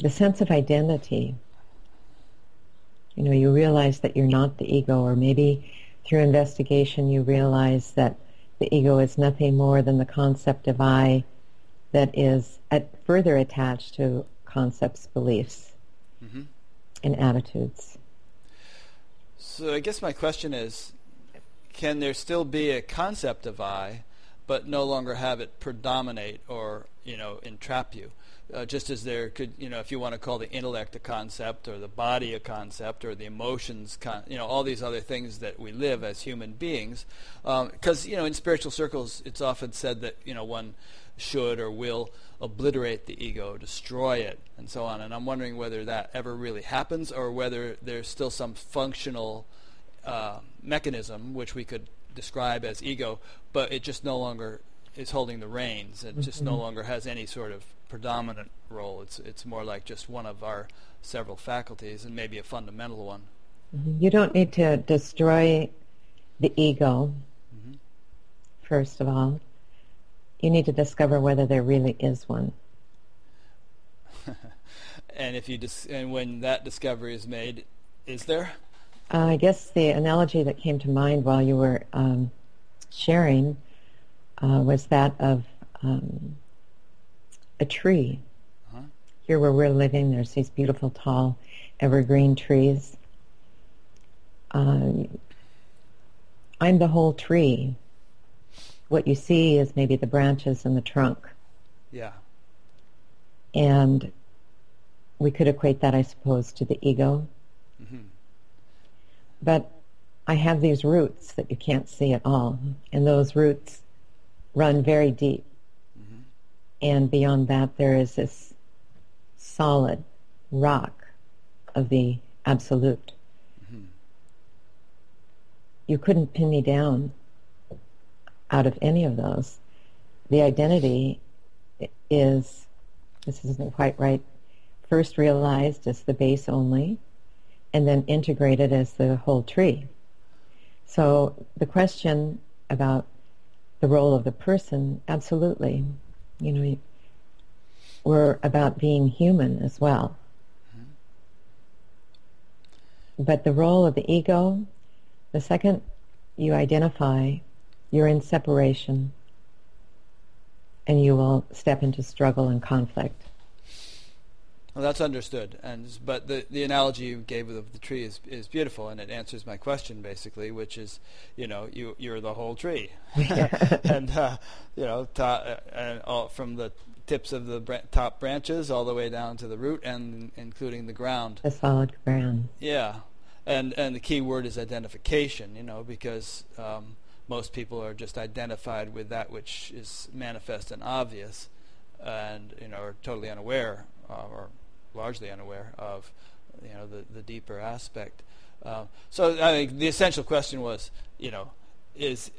The sense of identity. You know, you realize that you're not the ego, or maybe through investigation you realize that the ego is nothing more than the concept of I that is at, further attached to concepts, beliefs, mm-hmm. and attitudes. So I guess my question is, can there still be a concept of I, but no longer have it predominate or you know entrap you? Uh, just as there could, you know, if you want to call the intellect a concept, or the body a concept, or the emotions, con- you know, all these other things that we live as human beings. Because um, you know, in spiritual circles, it's often said that you know one should or will obliterate the ego, destroy it, and so on. And I'm wondering whether that ever really happens or whether there's still some functional uh, mechanism which we could describe as ego, but it just no longer is holding the reins. It mm-hmm. just no mm-hmm. longer has any sort of predominant role. It's it's more like just one of our several faculties and maybe a fundamental one. Mm-hmm. You don't need to destroy the ego, mm-hmm. first of all you need to discover whether there really is one. and if you dis- and when that discovery is made, is there? Uh, I guess the analogy that came to mind while you were um, sharing uh, was that of um, a tree. Uh-huh. Here where we're living, there's these beautiful tall evergreen trees. Uh, I'm the whole tree what you see is maybe the branches and the trunk. Yeah. And we could equate that, I suppose, to the ego. Mm-hmm. But I have these roots that you can't see at all, and those roots run very deep. Mm-hmm. And beyond that, there is this solid rock of the absolute. Mm-hmm. You couldn't pin me down out of any of those. The identity is, this isn't quite right, first realized as the base only, and then integrated as the whole tree. So the question about the role of the person, absolutely. You know, we're about being human as well. But the role of the ego, the second you identify you're in separation and you will step into struggle and conflict. Well, that's understood, and but the the analogy you gave of the tree is is beautiful, and it answers my question basically, which is, you know, you you're the whole tree, and uh, you know, to, uh, all, from the tips of the bra- top branches all the way down to the root, and including the ground. The solid ground. Yeah, and and the key word is identification, you know, because um, most people are just identified with that which is manifest and obvious, and you know, are totally unaware uh, or largely unaware of you know the the deeper aspect. Uh, so I mean, the essential question was, you know, is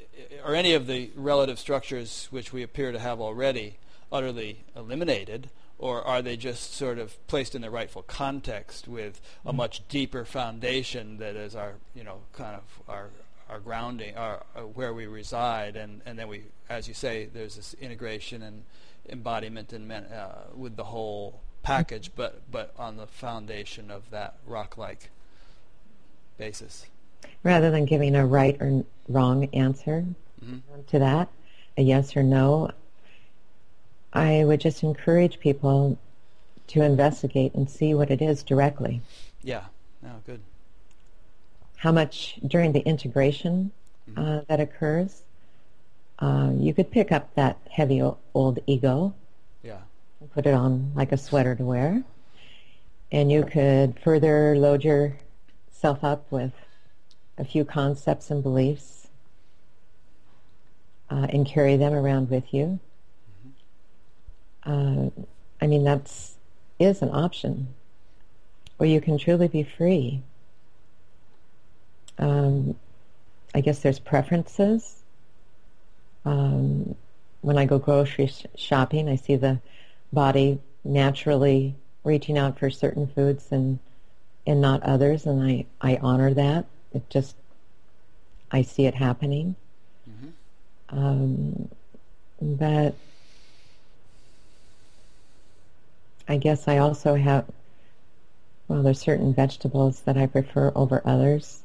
are any of the relative structures which we appear to have already utterly eliminated, or are they just sort of placed in the rightful context with a much deeper foundation that is our you know kind of our our grounding, our, uh, where we reside, and, and then we, as you say, there's this integration and embodiment and uh, with the whole package, but but on the foundation of that rock-like basis. Rather than giving a right or wrong answer mm-hmm. to that, a yes or no, I would just encourage people to investigate and see what it is directly. Yeah. No, good. How much during the integration mm-hmm. uh, that occurs, uh, you could pick up that heavy old ego and put it on like a sweater to wear. And you could further load yourself up with a few concepts and beliefs uh, and carry them around with you. Uh, I mean, that's is an option where you can truly be free. Um, I guess there's preferences. Um, when I go grocery sh- shopping, I see the body naturally reaching out for certain foods and and not others, and I I honor that. It just I see it happening. Mm-hmm. Um, but I guess I also have well, there's certain vegetables that I prefer over others.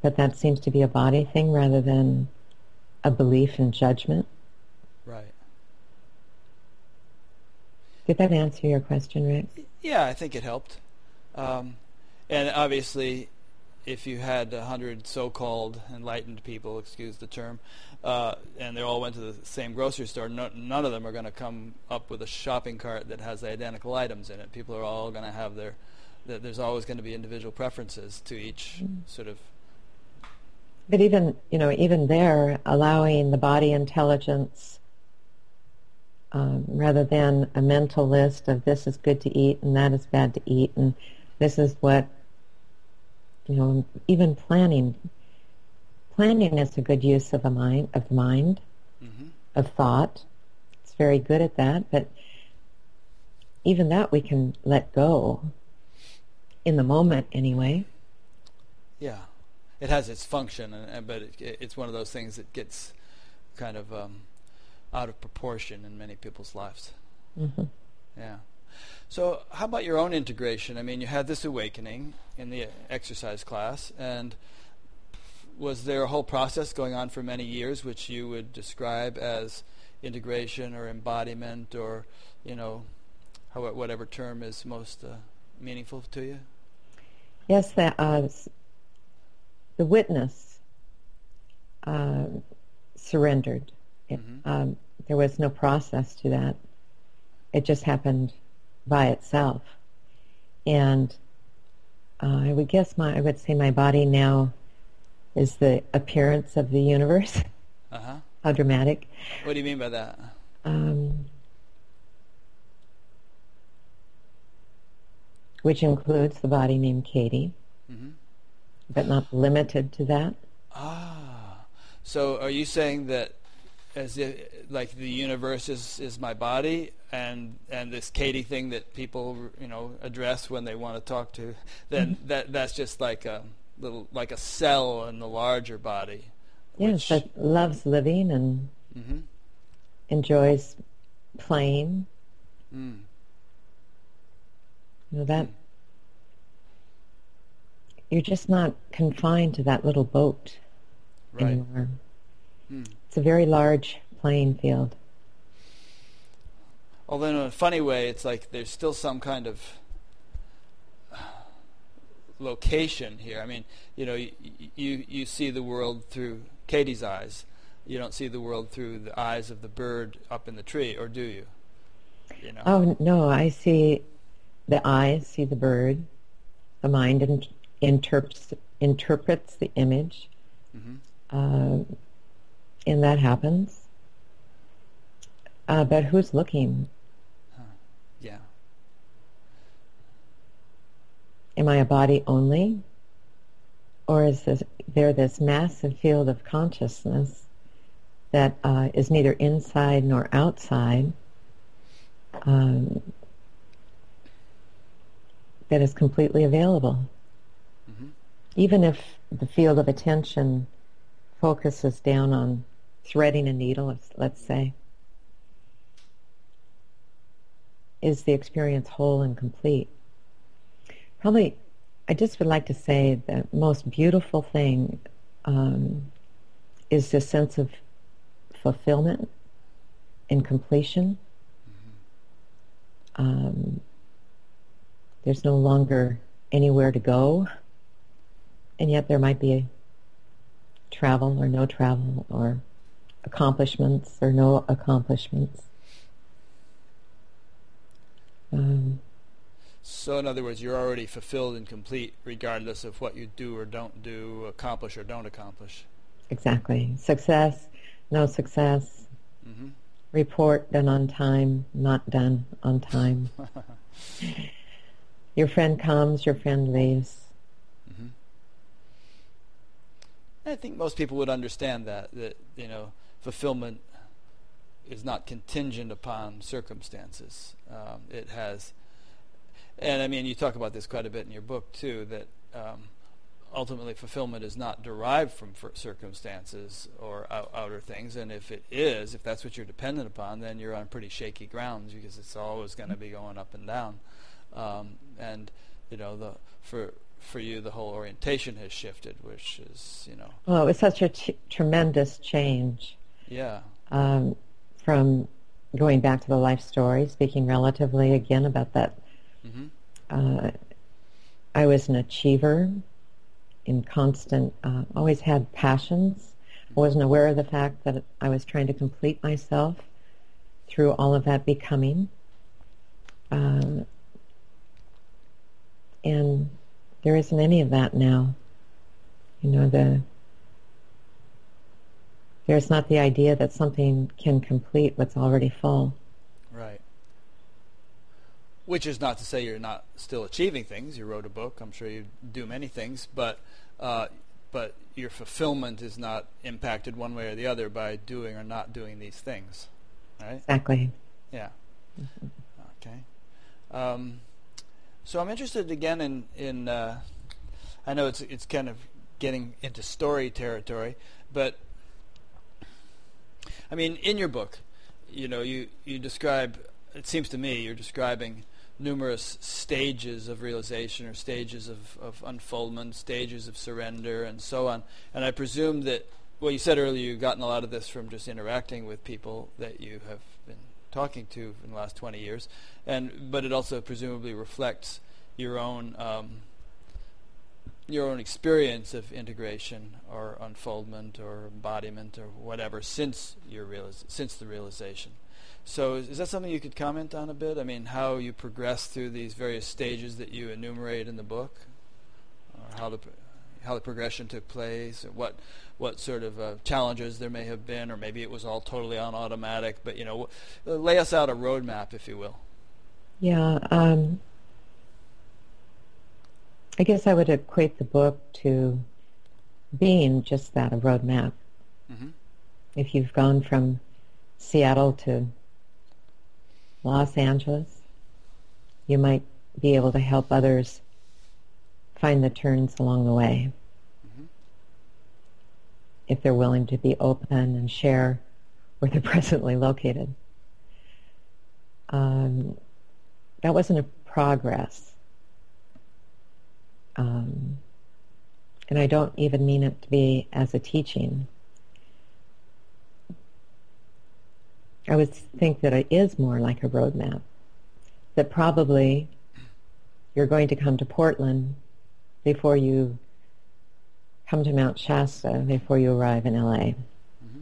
But that seems to be a body thing rather than a belief and judgment. Right. Did that answer your question, Rick? Yeah, I think it helped. Um, and obviously, if you had a hundred so-called enlightened people, excuse the term, uh, and they all went to the same grocery store, no, none of them are going to come up with a shopping cart that has identical items in it. People are all going to have their. There's always going to be individual preferences to each mm. sort of. But even you know, even there, allowing the body intelligence um, rather than a mental list of this is good to eat and that is bad to eat and this is what you know even planning planning is a good use of a mind of mind mm-hmm. of thought. It's very good at that but even that we can let go in the moment anyway. Yeah it has its function but it, it's one of those things that gets kind of um, out of proportion in many people's lives. Mm-hmm. Yeah. So, how about your own integration? I mean, you had this awakening in the exercise class, and was there a whole process going on for many years, which you would describe as integration or embodiment, or you know, how, whatever term is most uh, meaningful to you? Yes, that uh, the witness uh, surrendered it, mm-hmm. um, there was no process to that. It just happened by itself. And uh, I would guess my, I would say my body now is the appearance of the universe. Uh-huh. How dramatic. What do you mean by that? Um, which includes the body named Katie, mm-hmm. But not limited to that. Ah, so are you saying that as if like the universe is, is my body and and this Katie thing that people you know address when they want to talk to then mm-hmm. that that's just like a little like a cell in the larger body yes that loves living and mm-hmm. enjoys playing mm. you know that mm. You're just not confined to that little boat right. anymore mm. It's a very large playing field. although in a funny way, it's like there's still some kind of location here. I mean, you know, you, you you see the world through Katie's eyes. You don't see the world through the eyes of the bird up in the tree, or do you? You know? Oh no, I see the eyes see the bird, the mind in, interprets interprets the image, mm-hmm. uh, and that happens. Uh, but who's looking? Huh. Yeah. Am I a body only? Or is this, there this massive field of consciousness that uh, is neither inside nor outside um, that is completely available? Even if the field of attention focuses down on threading a needle, let's say, is the experience whole and complete? Probably, I just would like to say the most beautiful thing um, is this sense of fulfillment and completion. Mm-hmm. Um, there's no longer anywhere to go, and yet there might be travel or no travel, or accomplishments or no accomplishments. Um, so, in other words, you're already fulfilled and complete, regardless of what you do or don't do, accomplish or don't accomplish. Exactly. Success, no success. Mm-hmm. Report done on time, not done on time. your friend comes, your friend leaves. Mm-hmm. I think most people would understand that that you know fulfillment is not contingent upon circumstances. Um, it has, and I mean, you talk about this quite a bit in your book too. That um, ultimately fulfillment is not derived from circumstances or out- outer things, and if it is, if that's what you're dependent upon, then you're on pretty shaky grounds because it's always going to be going up and down. Um, and you know, the for for you, the whole orientation has shifted, which is you know. Well, it was such a t- tremendous change. Yeah. Um, from going back to the life story, speaking relatively again about that. Mm-hmm. Uh, I was an achiever in constant, uh, always had passions. I wasn't aware of the fact that I was trying to complete myself through all of that becoming. Uh, and there isn't any of that now. You know, the there's not the idea that something can complete what's already full. Right. Which is not to say you're not still achieving things. You wrote a book. I'm sure you do many things, but uh, but your fulfillment is not impacted one way or the other by doing or not doing these things, right? Exactly. Yeah. Mm-hmm. Okay. Um, so I'm interested again in in. Uh, I know it's it's kind of getting into story territory, but I mean, in your book, you know, you, you describe, it seems to me, you're describing numerous stages of realization or stages of, of unfoldment, stages of surrender, and so on. And I presume that, well, you said earlier you've gotten a lot of this from just interacting with people that you have talking to in the last 20 years, and but it also presumably reflects your own um, your own experience of integration or unfoldment or embodiment or whatever since your realis- since the realization. So is, is, that something you could comment on a bit? I mean, how you progress through these various stages that you enumerate in the book, or how the how the progression took place, or what what sort of uh, challenges there may have been, or maybe it was all totally on automatic. But you know, lay us out a roadmap, if you will. Yeah. Um, I guess I would equate the book to being just that, a roadmap. Mm-hmm. If you've gone from Seattle to Los Angeles, you might be able to help others find the turns along the way. If they're willing to be open and share where they're presently located. Um, that wasn't a progress. Um, and I don't even mean it to be as a teaching. I would think that it is more like a roadmap. That probably you're going to come to Portland before you come to Mount Shasta before you arrive in LA. Mm-hmm.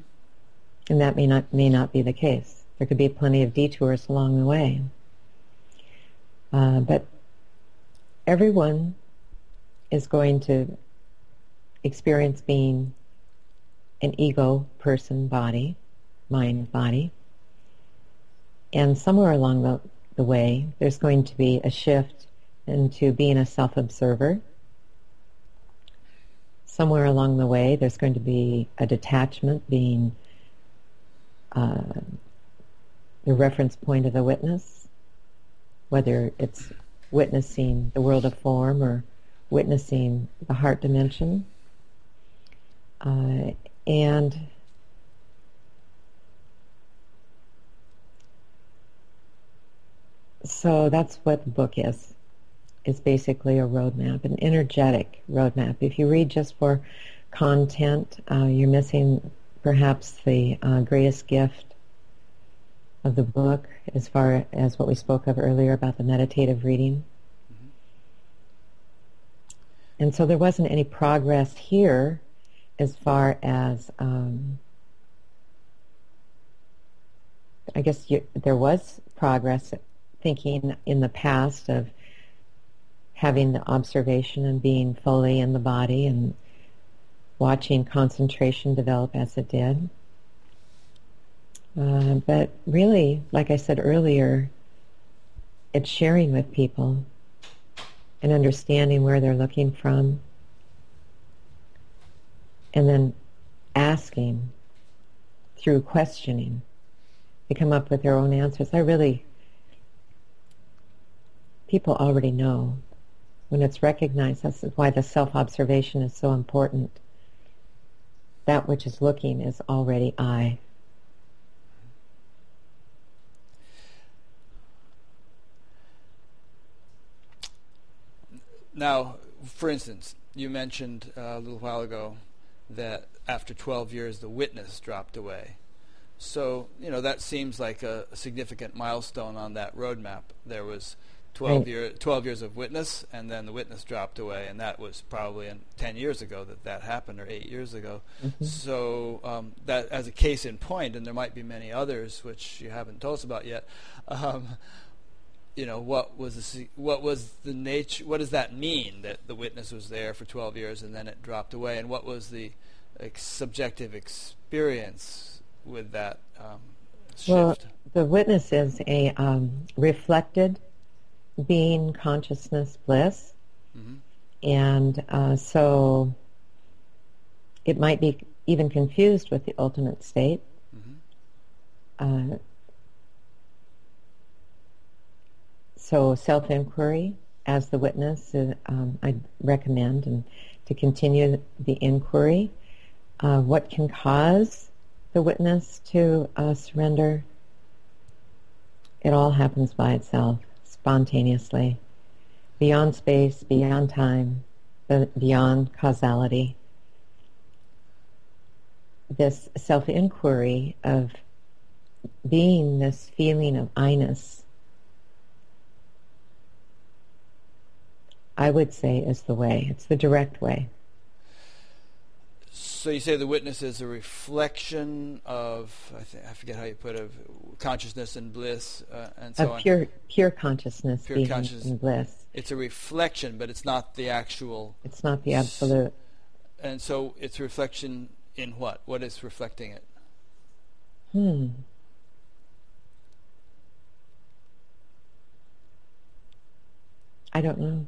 And that may not may not be the case. There could be plenty of detours along the way. Uh, but everyone is going to experience being an ego person body, mind body. And somewhere along the, the way, there's going to be a shift into being a self-observer. Somewhere along the way, there's going to be a detachment being uh, the reference point of the witness, whether it's witnessing the world of form or witnessing the heart dimension. Uh, and so that's what the book is. It's basically a roadmap, an energetic roadmap. If you read just for content, uh, you're missing perhaps the uh, greatest gift of the book as far as what we spoke of earlier about the meditative reading. Mm-hmm. And so there wasn't any progress here as far as um, I guess you, there was progress thinking in the past of having the observation and being fully in the body and watching concentration develop as it did. Uh, but really, like I said earlier, it's sharing with people and understanding where they're looking from and then asking through questioning they come up with their own answers. I really, people already know when it's recognized. That's why the self-observation is so important. That which is looking is already I. Now, for instance, you mentioned uh, a little while ago that after 12 years the witness dropped away. So, you know, that seems like a, a significant milestone on that roadmap. There was 12, right. year, 12 years of witness, and then the witness dropped away, and that was probably in 10 years ago that that happened, or 8 years ago. Mm-hmm. So, um, that as a case in point, and there might be many others which you haven't told us about yet, um, you know what was the what was the nature what does that mean that the witness was there for 12 years and then it dropped away and what was the ex- subjective experience with that um, shift well the witness is a um, reflected being consciousness bliss mm-hmm. and uh, so it might be even confused with the ultimate state mm-hmm. uh, so self-inquiry as the witness, uh, um, I recommend and to continue the inquiry. Uh, what can cause the witness to uh, surrender? It all happens by itself, spontaneously, beyond space, beyond time, beyond causality. This self-inquiry of being this feeling of I-ness I would say is the way. It's the direct way. So you say the witness is a reflection of I, th- I forget how you put it of consciousness and bliss uh, and so of on. Pure pure consciousness, pure consciousness and bliss. It's a reflection, but it's not the actual. It's not the absolute. And so it's reflection in what? What is reflecting it? Hmm. I don't know.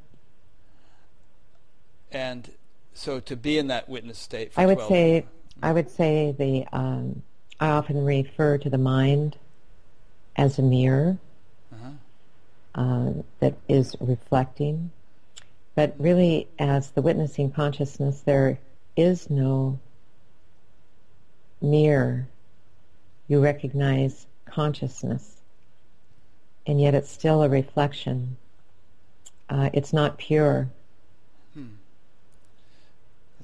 And so to be in that witness state I would 12, say I would say the um, I often refer to the mind as a mirror uh-huh. uh, that is reflecting, but really as the witnessing consciousness, there is no mirror. You recognize consciousness, and yet it's still a reflection. Uh, it's not pure.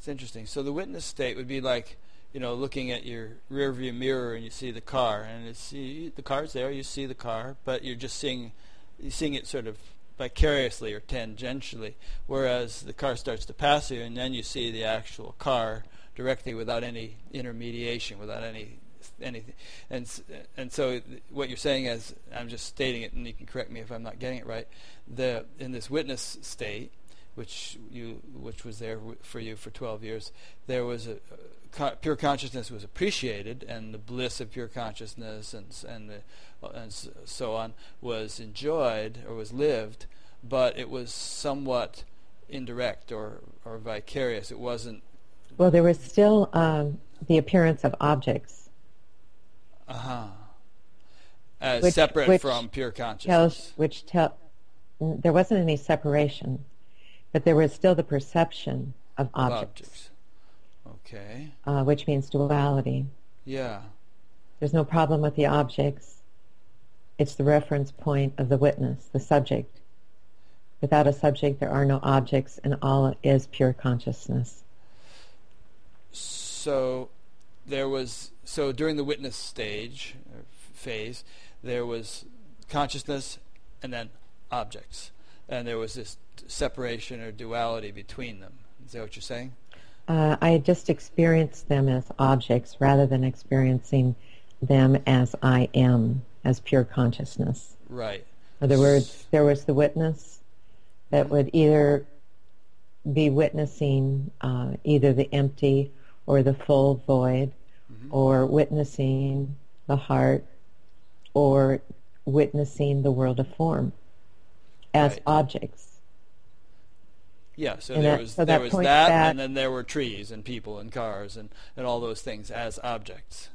That's interesting. So the witness state would be like you know, looking at your rear view mirror and you see the car, and it's you, the car's there, you see the car, but you're just seeing, you're seeing it sort of vicariously or tangentially, whereas the car starts to pass you, and then you see the actual car directly without any intermediation, without any anything. And and so what you're saying is, I'm just stating it, and you can correct me if I'm not getting it right. The in this witness state, which you which was there for you for 12 years, there was a, pure consciousness was appreciated, and the bliss of pure consciousness and and the, and so on was enjoyed or was lived, but it was somewhat indirect or or vicarious. It wasn't. Well, there was still um, the appearance of objects. Uh huh. As which, separate which from pure consciousness. Tells, which tell there wasn't any separation, but there was still the perception of objects. objects. Okay. Uh, which means duality. Yeah. There's no problem with the objects. It's the reference point of the witness, the subject. Without a subject, there are no objects, and all is pure consciousness. So, there was so during the witness stage phase, there was consciousness and then objects, and there was this separation or duality between them. Is that what you're saying? uh, I just experienced them as objects rather than experiencing them as I am, as pure consciousness. Right. In other words, there was the witness that would either be witnessing uh, either the empty or the full void, mm-hmm. or witnessing the heart, or witnessing the world of form as right. objects. Yeah, so and there that, was so there that was that, back, and then there were trees and people and cars and, and all those things as objects.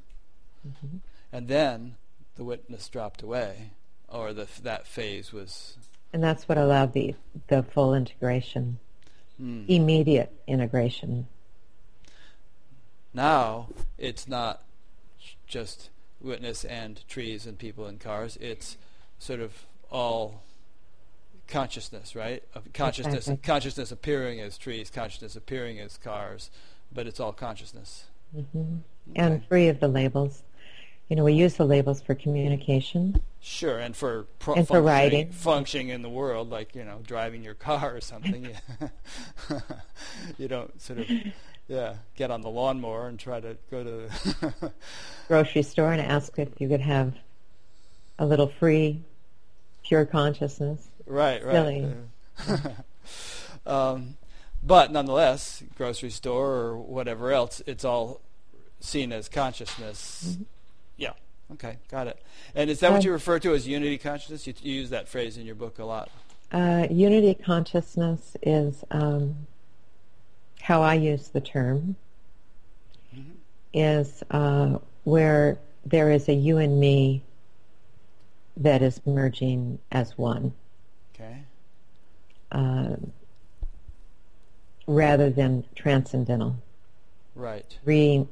Mm-hmm. And then the witness dropped away, or the that phase was. And that's what allowed the the full integration, mm. immediate integration. Now it's not just witness and trees and people and cars. It's sort of all consciousness, right? Of consciousness, consciousness appearing as trees, consciousness appearing as cars, but it's all consciousness. Mm-hmm. Okay. And free of the labels. You know, we use the labels for communication. Sure, and for pro- and for writing, functioning in the world, like you know, driving your car or something. you don't sort of, yeah, get on the lawnmower and try to go to the grocery store and ask if you could have a little free, pure consciousness. Right, right. um, but nonetheless, grocery store or whatever else, it's all seen as consciousness. Mm-hmm. Yeah. Okay, got it. And is that uh, what you refer to as unity consciousness? You, you, use that phrase in your book a lot. Uh, unity consciousness is um, how I use the term. Mm-hmm. Is uh, where there is a you and me that is merging as one. Okay. Uh, rather than transcendental. Right. Re-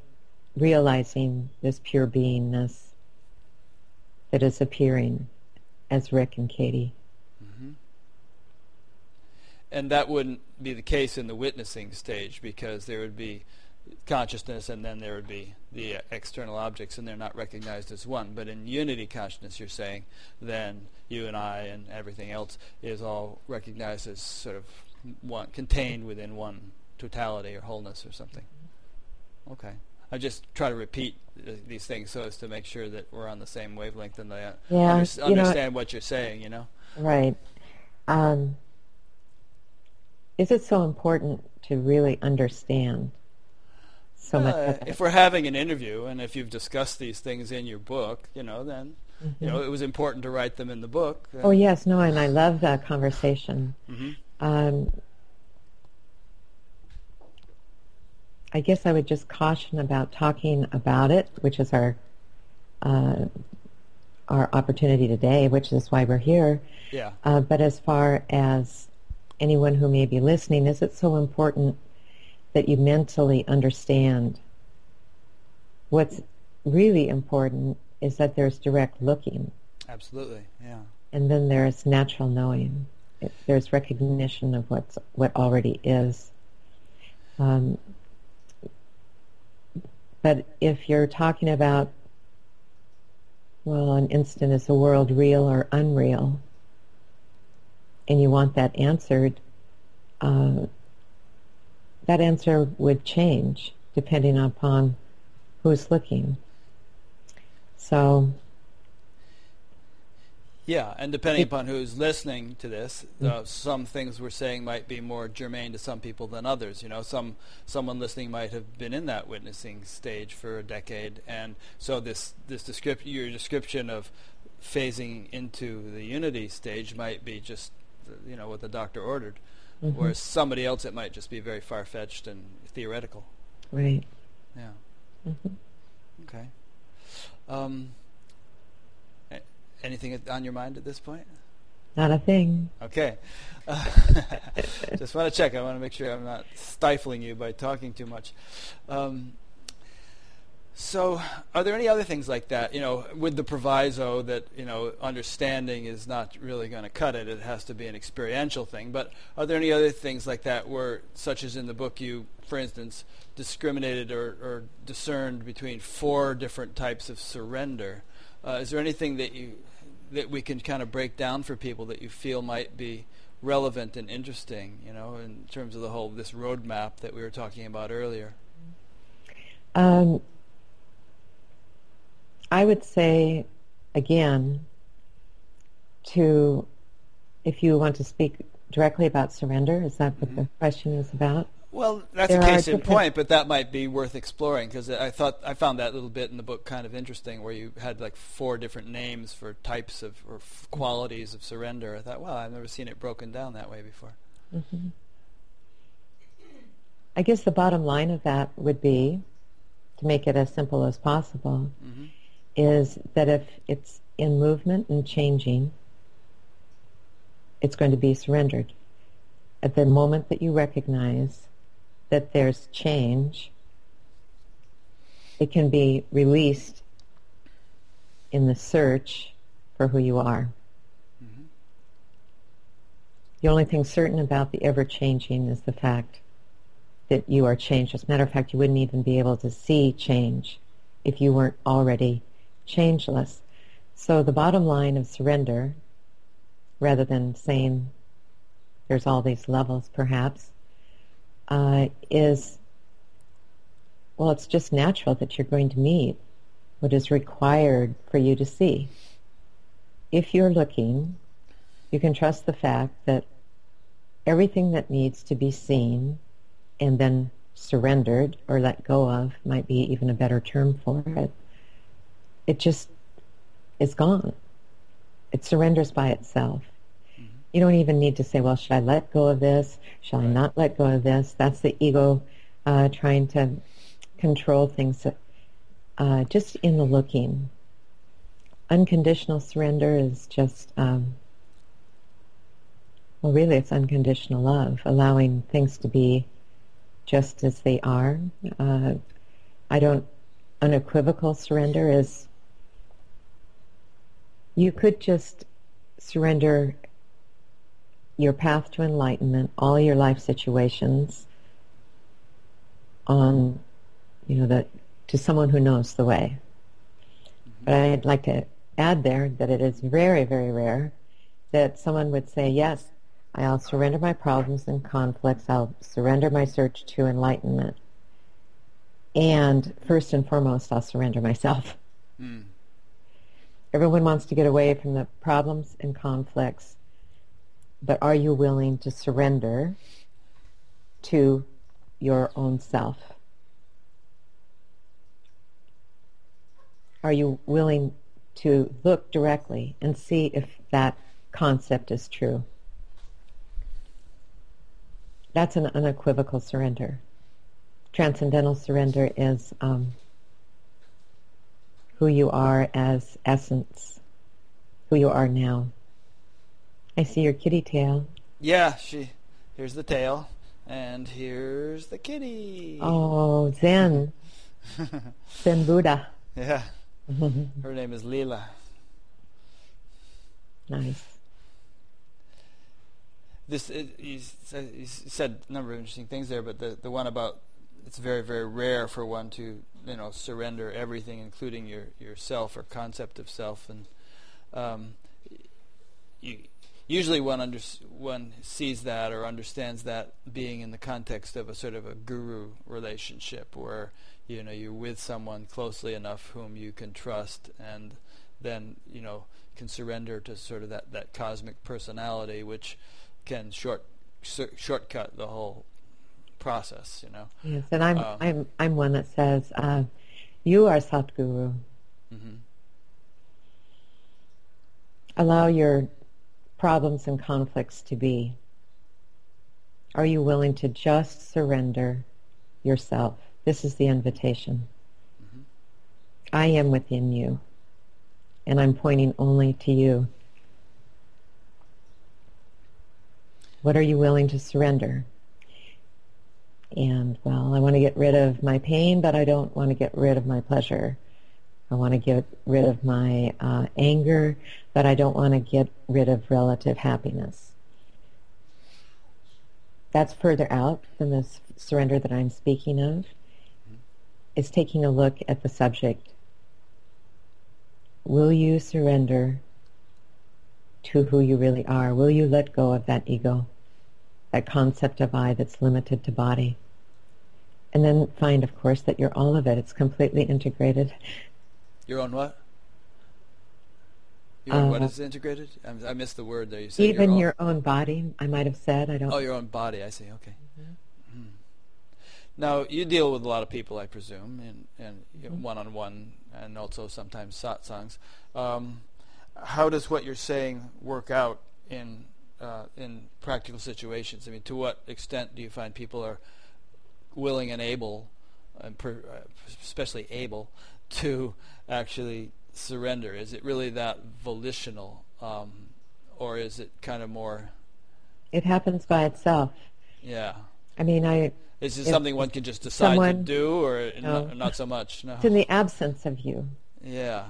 realizing this pure beingness that is appearing as Rick and Katie. Mm-hmm. And that wouldn't be the case in the witnessing stage because there would be consciousness and then there would be the uh, external objects and they're not recognized as one. But in unity consciousness, you're saying, then you and I and everything else is all recognized as sort of one, contained within one totality or wholeness or something. Mm-hmm. Okay. I just try to repeat uh, these things so as to make sure that we're on the same wavelength and they yeah, under- understand know, what you're saying, you know? Right. Um, is it so important to really understand so much. Uh, if we're having an interview and if you've discussed these things in your book, you know, then mm-hmm. you know it was important to write them in the book. Oh yes, no, and I love that conversation. Mm-hmm. Um, I guess I would just caution about talking about it, which is our uh, our opportunity today, which is why we're here. Yeah. Uh, but as far as anyone who may be listening, is it so important that you mentally understand. What's really important is that there's direct looking. Absolutely, yeah. And then there's natural knowing. there's recognition of what's what already is. Um, but But if you're talking about, well, an instant is the world real or unreal, and you want that answered, uh, that answer would change depending upon who's looking. So yeah, and depending upon who's listening to this, uh, some things we're saying might be more germane to some people than others. You know, some someone listening might have been in that witnessing stage for a decade, and so this this description, your description of phasing into the unity stage might be just, you know, what the doctor ordered, mm-hmm. whereas somebody else it might just be very far fetched and theoretical. Right. Yeah. Mm-hmm. Okay. Um, Anything on your mind at this point? Not a thing. Okay. Uh, just want to check. I want to make sure I'm not stifling you by talking too much. Um, so, are there any other things like that? You know, with the proviso that you know understanding is not really going to cut it; it has to be an experiential thing. But are there any other things like that, where, such as in the book, you, for instance, discriminated or, or discerned between four different types of surrender? Uh, is there anything that you that we can kind of break down for people that you feel might be relevant and interesting, you know, in terms of the whole this roadmap that we were talking about earlier? Um, I would say, again, to if you want to speak directly about surrender, is that what mm-hmm. the question is about? Well, that's there a case in point, but that might be worth exploring because I thought I found that little bit in the book kind of interesting, where you had like four different names for types of or f- qualities of surrender. I thought, well, I've never seen it broken down that way before. Mm-hmm. I guess the bottom line of that would be, to make it as simple as possible, mm-hmm. Is that if it's in movement and changing, it's going to be surrendered. At the moment that you recognize that there's change, it can be released in the search for who you are. Mm-hmm. The only thing certain about the ever-changing is the fact that you are changed. As a matter of fact, you wouldn't even be able to see change if you weren't already changeless. So the bottom line of surrender, rather than saying there's all these levels perhaps, uh, is, well, it's just natural that you're going to meet what is required for you to see. If you're looking, you can trust the fact that everything that needs to be seen and then surrendered or let go of might be even a better term for it. It just is gone. It surrenders by itself. You don't even need to say, well, should I let go of this? Shall right. I not let go of this? That's the ego uh, trying to control things. Uh, just in the looking. Unconditional surrender is just, um, well, really, it's unconditional love, allowing things to be just as they are. Uh, I don't, unequivocal surrender is, you could just surrender your path to enlightenment, all your life situations on, you know, that to someone who knows the way. But I'd like to add there that it is very, very rare that someone would say, yes, I'll surrender my problems and conflicts. I'll surrender my search to enlightenment. And first and foremost, I'll surrender myself. Mm. Everyone wants to get away from the problems and conflicts but are you willing to surrender to your own self? Are you willing to look directly and see if that concept is true? That's an unequivocal surrender. Transcendental surrender is um, who you are as essence, who you are now. I see your kitty tail. Yeah, she. Here's the tail, and here's the kitty. Oh, Zen. Zen Buddha. Yeah. Her name is Leela. Nice. This it, he said a number of interesting things there, but the the one about it's very very rare for one to you know surrender everything, including your yourself or concept of self, and um, you, usually one under, one sees that or understands that being in the context of a sort of a guru relationship where you know you're with someone closely enough whom you can trust and then you know can surrender to sort of that, that cosmic personality which can short shortcut the whole process you know yes and i'm um, i'm i'm one that says uh, you are satguru mm-hmm. allow your problems and conflicts to be? Are you willing to just surrender yourself? This is the invitation. Mm-hmm. I am within you, and I'm pointing only to you. What are you willing to surrender? And, well, I want to get rid of my pain, but I don't want to get rid of my pleasure. I want to get rid of my uh, anger, but I don't want to get rid of relative happiness. That's further out than this surrender that I'm speaking of. Is taking a look at the subject. Will you surrender to who you really are? Will you let go of that ego, that concept of I that's limited to body? And then find, of course, that you're all of it. It's completely integrated. Your own what? Your own what uh, is integrated? I, I missed the word there. You said even your own, body. I might have said. I don't. Oh, your own body. I see. Okay. Mm-hmm. Hmm. Now you deal with a lot of people, I presume, and and mm-hmm. one-on-one, and also sometimes satsangs. Um, how does what you're saying work out in uh, in practical situations? I mean, to what extent do you find people are willing and able, and per, uh, especially able, to actually surrender? Is it really that volitional, um, or is it kind of more? It happens by itself. Yeah. I mean, I. Is it something one can just decide someone, to do, or no. not, not, so much? No. It's in the absence of you. Yeah.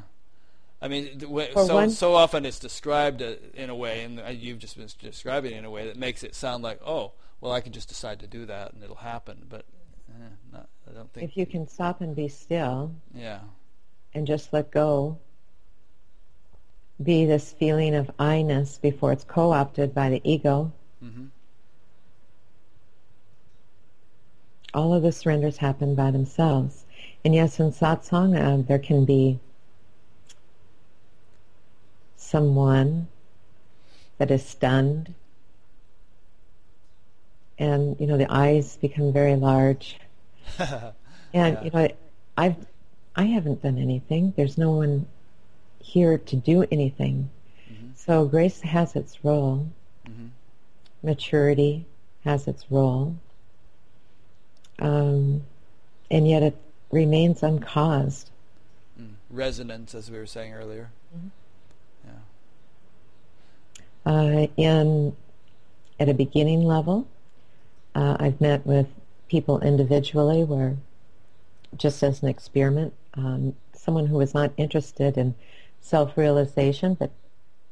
I mean, so so often it's described uh, in a way, and you've just been describing it in a way that makes it sound like, oh, well, I can just decide to do that and it'll happen. But eh, not, I don't think. If you can stop and be still. Yeah and just let go. Be this feeling of I-ness before it's co-opted by the ego. Mm-hmm. All of the surrenders happen by themselves. And yes, in satsang, uh, there can be someone that is stunned and you know the eyes become very large and yeah. you know i've I haven't done anything. There's no one here to do anything. Mm-hmm. So grace has its role. Mm-hmm. Maturity has its role. Um, and yet it remains uncaused. Mm. Resonance, as we were saying earlier. Mm-hmm. Uh, in at a beginning level, uh, I've met with people individually where just as an experiment, um, someone who was not interested in self-realization but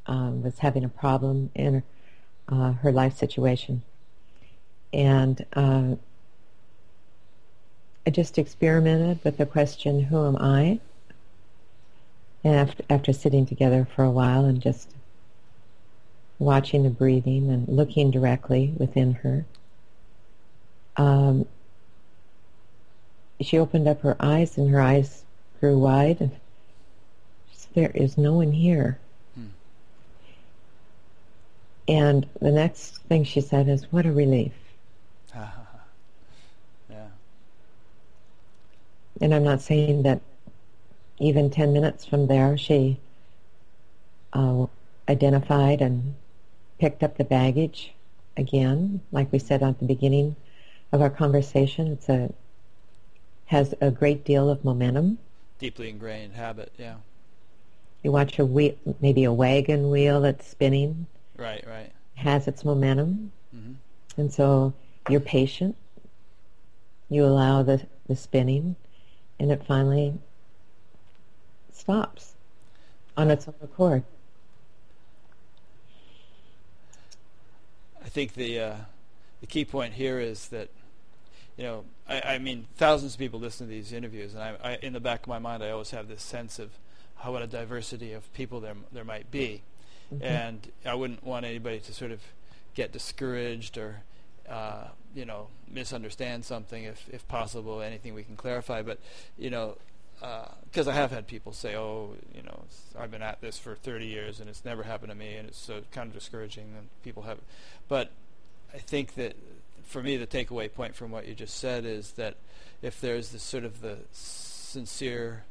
um, was having a problem in uh, her life situation. And uh, I just experimented with the question, who am I? And after, after sitting together for a while and just watching the breathing and looking directly within her, um, she opened up her eyes and her eyes grew wide and there is no one here. Hmm. And the next thing she said is, what a relief. yeah. And I'm not saying that even 10 minutes from there she uh, identified and picked up the baggage again. Like we said at the beginning of our conversation, it's a has a great deal of momentum. Deeply ingrained habit, yeah. You watch a wheel, maybe a wagon wheel that's spinning. Right, right. Has its momentum. Mm-hmm. And so you're patient. You allow the, the spinning, and it finally stops on its own accord. I think the uh, the key point here is that you know, I, I mean, thousands of people listen to these interviews, and I, I, in the back of my mind, I always have this sense of how what a diversity of people there there might be, mm-hmm. and I wouldn't want anybody to sort of get discouraged or uh, you know misunderstand something if if possible anything we can clarify but you know because uh, I have had people say oh you know I've been at this for 30 years and it's never happened to me and it's so kind of discouraging and people have but I think that for me the takeaway point from what you just said is that if there's this sort of the sincere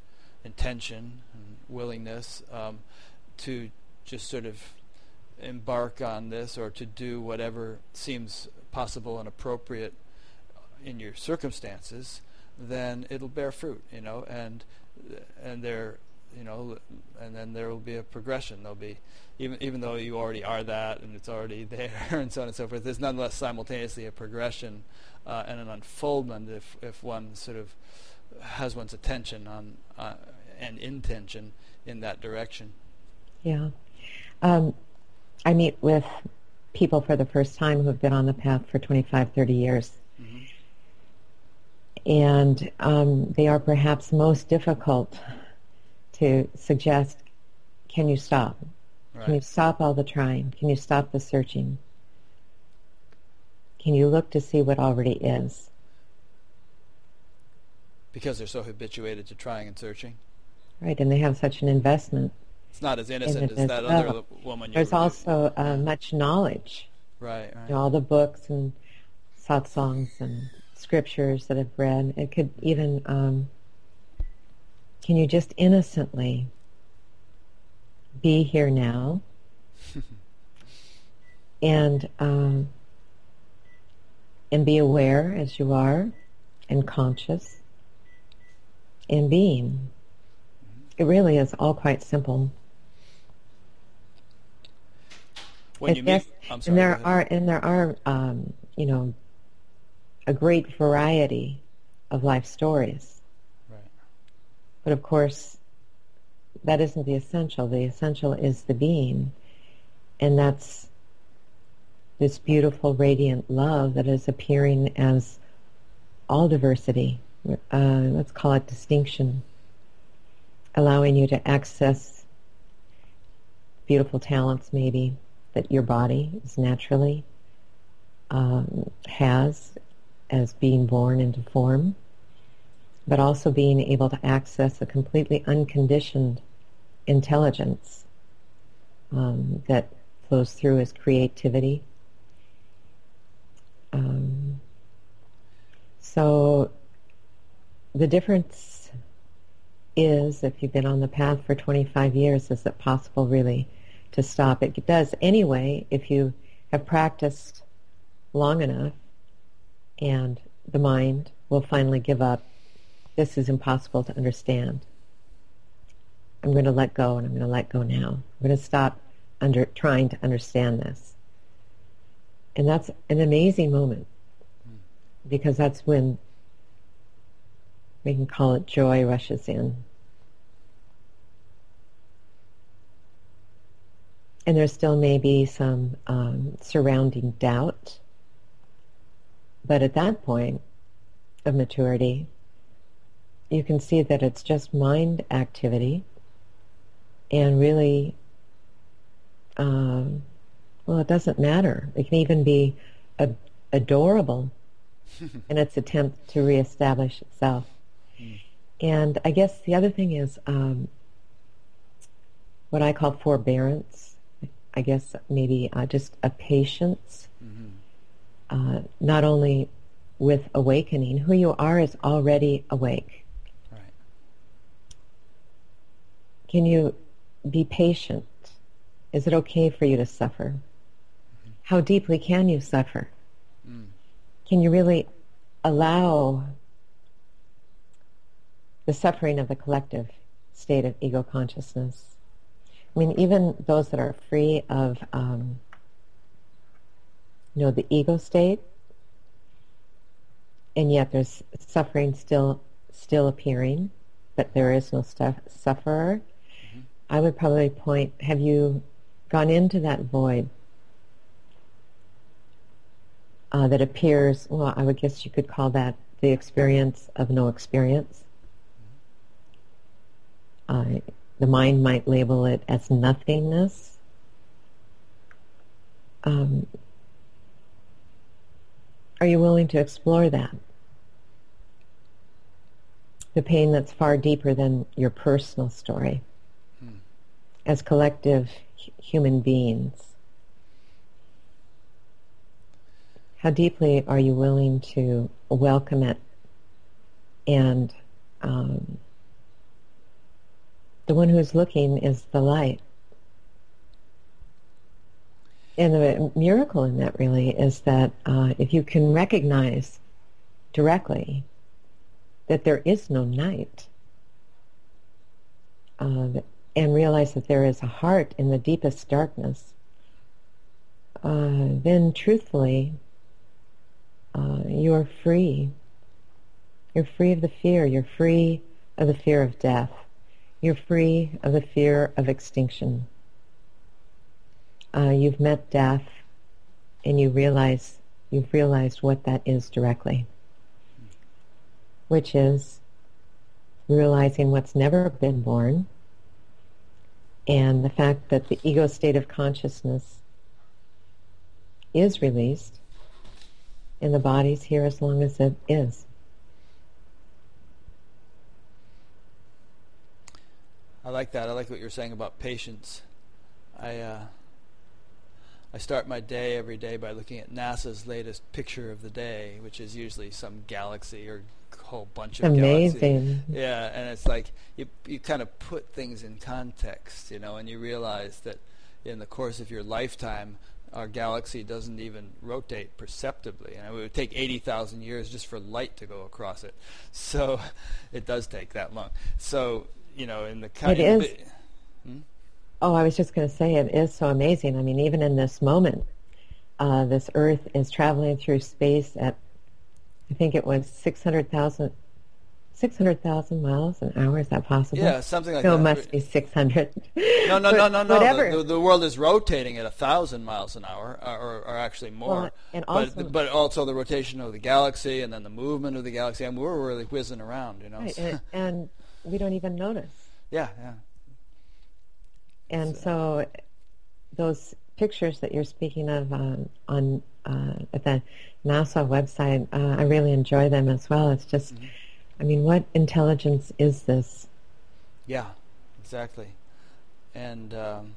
intention and willingness um, to just sort of embark on this or to do whatever seems possible and appropriate in your circumstances, then it'll bear fruit, you know, and and there, you know, and then there will be a progression. There'll be even even though you already are that and it's already there and so on and so forth. There's nonetheless simultaneously a progression uh, and an unfoldment if if one sort of has one's attention on uh, and intention in that direction. Yeah. Um, I meet with people for the first time who have been on the path for 25, 30 years. And um, they are perhaps most difficult to suggest, can you stop? Right. Can you stop all the trying? Can you stop the searching? Can you look to see what already is? Because they're so habituated to trying and searching? Right, and they have such an investment it's not as innocent as that well. other woman. There's also uh, much knowledge. Right. right. You know, all the books and satsangs and scriptures that I've read. It could even. Um, can you just innocently be here now and um, and be aware as you are and conscious and being. It really is all quite simple. when you meet, I'm sorry, and there are and there are um, you know a great variety of life stories. Right. But of course, that isn't the essential. The essential is the being, and that's this beautiful, radiant love that is appearing as all diversity. Uh, let's call it distinction, allowing you to access beautiful talents, maybe that your body is naturally um, has as being born into form, but also being able to access a completely unconditioned intelligence um, that flows through as creativity. Um, so the difference is, if you've been on the path for 25 years, is it possible really to stop. It does anyway if you have practiced long enough and the mind will finally give up. This is impossible to understand. I'm going to let go and I'm going to let go now. I'm going to stop under trying to understand this. And that's an amazing moment because that's when we can call it joy rushes in. and there still may be some um, surrounding doubt. But at that point of maturity, you can see that it's just mind activity and really, um, well, it doesn't matter. It can even be ad- adorable in its attempt to reestablish itself. Mm. And I guess the other thing is um, what I call forbearance I guess maybe uh, just a patience, mm-hmm. Uh, not only with awakening. Who you are is already awake. Right. Can you be patient? Is it okay for you to suffer? Mm-hmm. How deeply can you suffer? Mm. Can you really allow the suffering of the collective state of ego consciousness I mean, even those that are free of, um, you know, the ego state, and yet there's suffering still still appearing, but there is no stuff, sufferer. Mm-hmm. I would probably point: Have you gone into that void uh, that appears, well, I would guess you could call that the experience of no experience. Uh, the mind might label it as nothingness. Um, are you willing to explore that? The pain that's far deeper than your personal story. Hmm. As collective human beings. How deeply are you willing to welcome it and um, the one who's looking is the light. And the miracle in that really is that uh, if you can recognize directly that there is no night, uh, and realize that there is a heart in the deepest darkness, uh, then truthfully uh, you are free. You're free of the fear. You're free of the fear of death. You're free of the fear of extinction. Uh, you've met death and you realize you've realized what that is directly, which is realizing what's never been born and the fact that the ego state of consciousness is released and the body's here as long as it is. I like that. I like what you're saying about patience. I uh, I start my day every day by looking at NASA's latest picture of the day, which is usually some galaxy or whole bunch of Amazing. Galaxies. Yeah, and it's like you you kind of put things in context, you know, and you realize that in the course of your lifetime, our galaxy doesn't even rotate perceptibly. And it would take 80,000 years just for light to go across it. So it does take that long. So, you know, in the kind it is. Hmm? Oh, I was just going to say it is so amazing. I mean, even in this moment, uh, this Earth is traveling through space at, I think it was 600,000 600,000 miles an hour. Is that possible? Yeah, something like no, that. No, it must be 600. no, no, no, no, no. Whatever. The, the, world is rotating at a 1,000 miles an hour, uh, or, or actually more. Well, and also, but, but also the rotation of the galaxy and then the movement of the galaxy. I mean, we're really whizzing around, you know. Right, and, and, we don't even notice. Yeah, yeah. And so, those pictures that you're speaking of um, on uh, at the NASA website, uh, I really enjoy them as well. It's just... Mm-hmm I mean, what intelligence is this? Yeah, exactly. And um,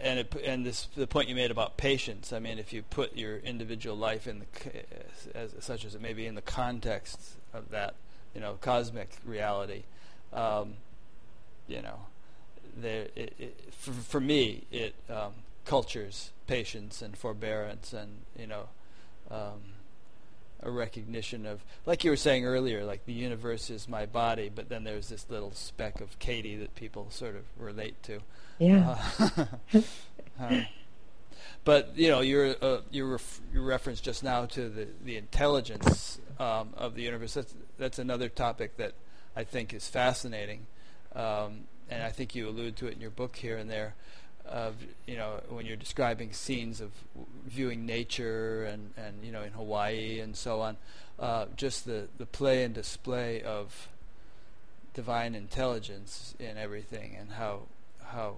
and it, and this the point you made about patience. I mean, if you put your individual life in the as such as it may be in the context of that, you know, cosmic reality, um, you know, there it, it, for, for me it um, cultures patience and forbearance and you know. Um, a recognition of, like you were saying earlier, like the universe is my body, but then there's this little speck of Katie that people sort of relate to. Yeah. Uh, uh, but you know, your uh, your ref- your reference just now to the the intelligence um, of the universe. That's that's another topic that I think is fascinating, um, and I think you allude to it in your book here and there of you know when you're describing scenes of viewing nature and and you know in Hawaii and so on, uh, just the the play and display of divine intelligence in everything and how how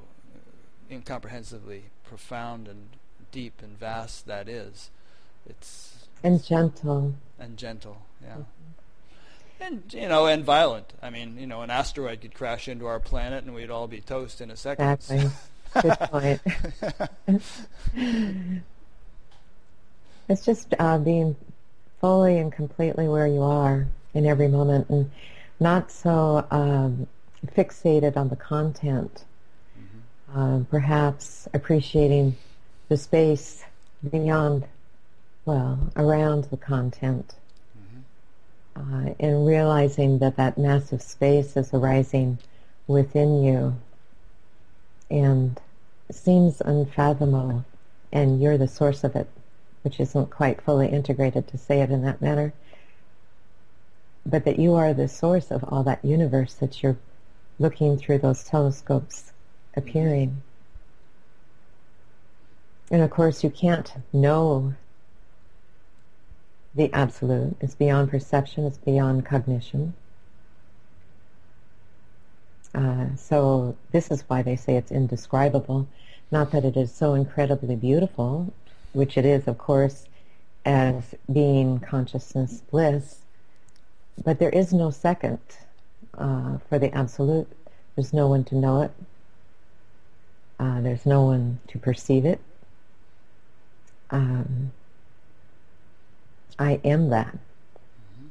incomprehensibly profound and deep and vast that is. It's and gentle and gentle, yeah. And you know, and violent. I mean, you know, an asteroid could crash into our planet, and we'd all be toast in a second. Exactly. Good point. it's just uh, being fully and completely where you are in every moment and not so um, fixated on the content. Mm-hmm. Uh, perhaps appreciating the space beyond, well, around the content. Uh, realizing that that massive space is arising within you and seems unfathomable, and you're the source of it, which isn't quite fully integrated to say it in that manner, but that you are the source of all that universe that you're looking through those telescopes appearing. And of course, you can't know the absolute. It's beyond perception. It's beyond cognition. Uh, so this is why they say it's indescribable. Not that it is so incredibly beautiful, which it is, of course, as being consciousness bliss, but there is no second uh, for the absolute. There's no one to know it. Uh, there's no one to perceive it. Um, I am that. Mm-hmm.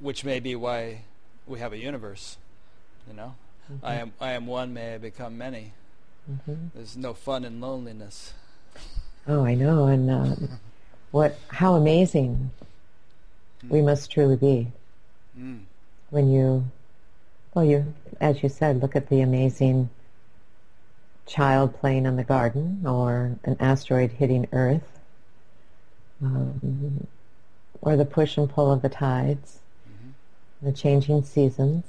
Which may be why we have a universe. You know, mm-hmm. I am I am one. May I become many. Mm-hmm. There's no fun in loneliness. Oh, I know, and uh, what? How amazing mm. we must truly be mm. when you, well, you, as you said, look at the amazing child playing in the garden or an asteroid hitting Earth, um, or the push and pull of the tides, mm-hmm. the changing seasons.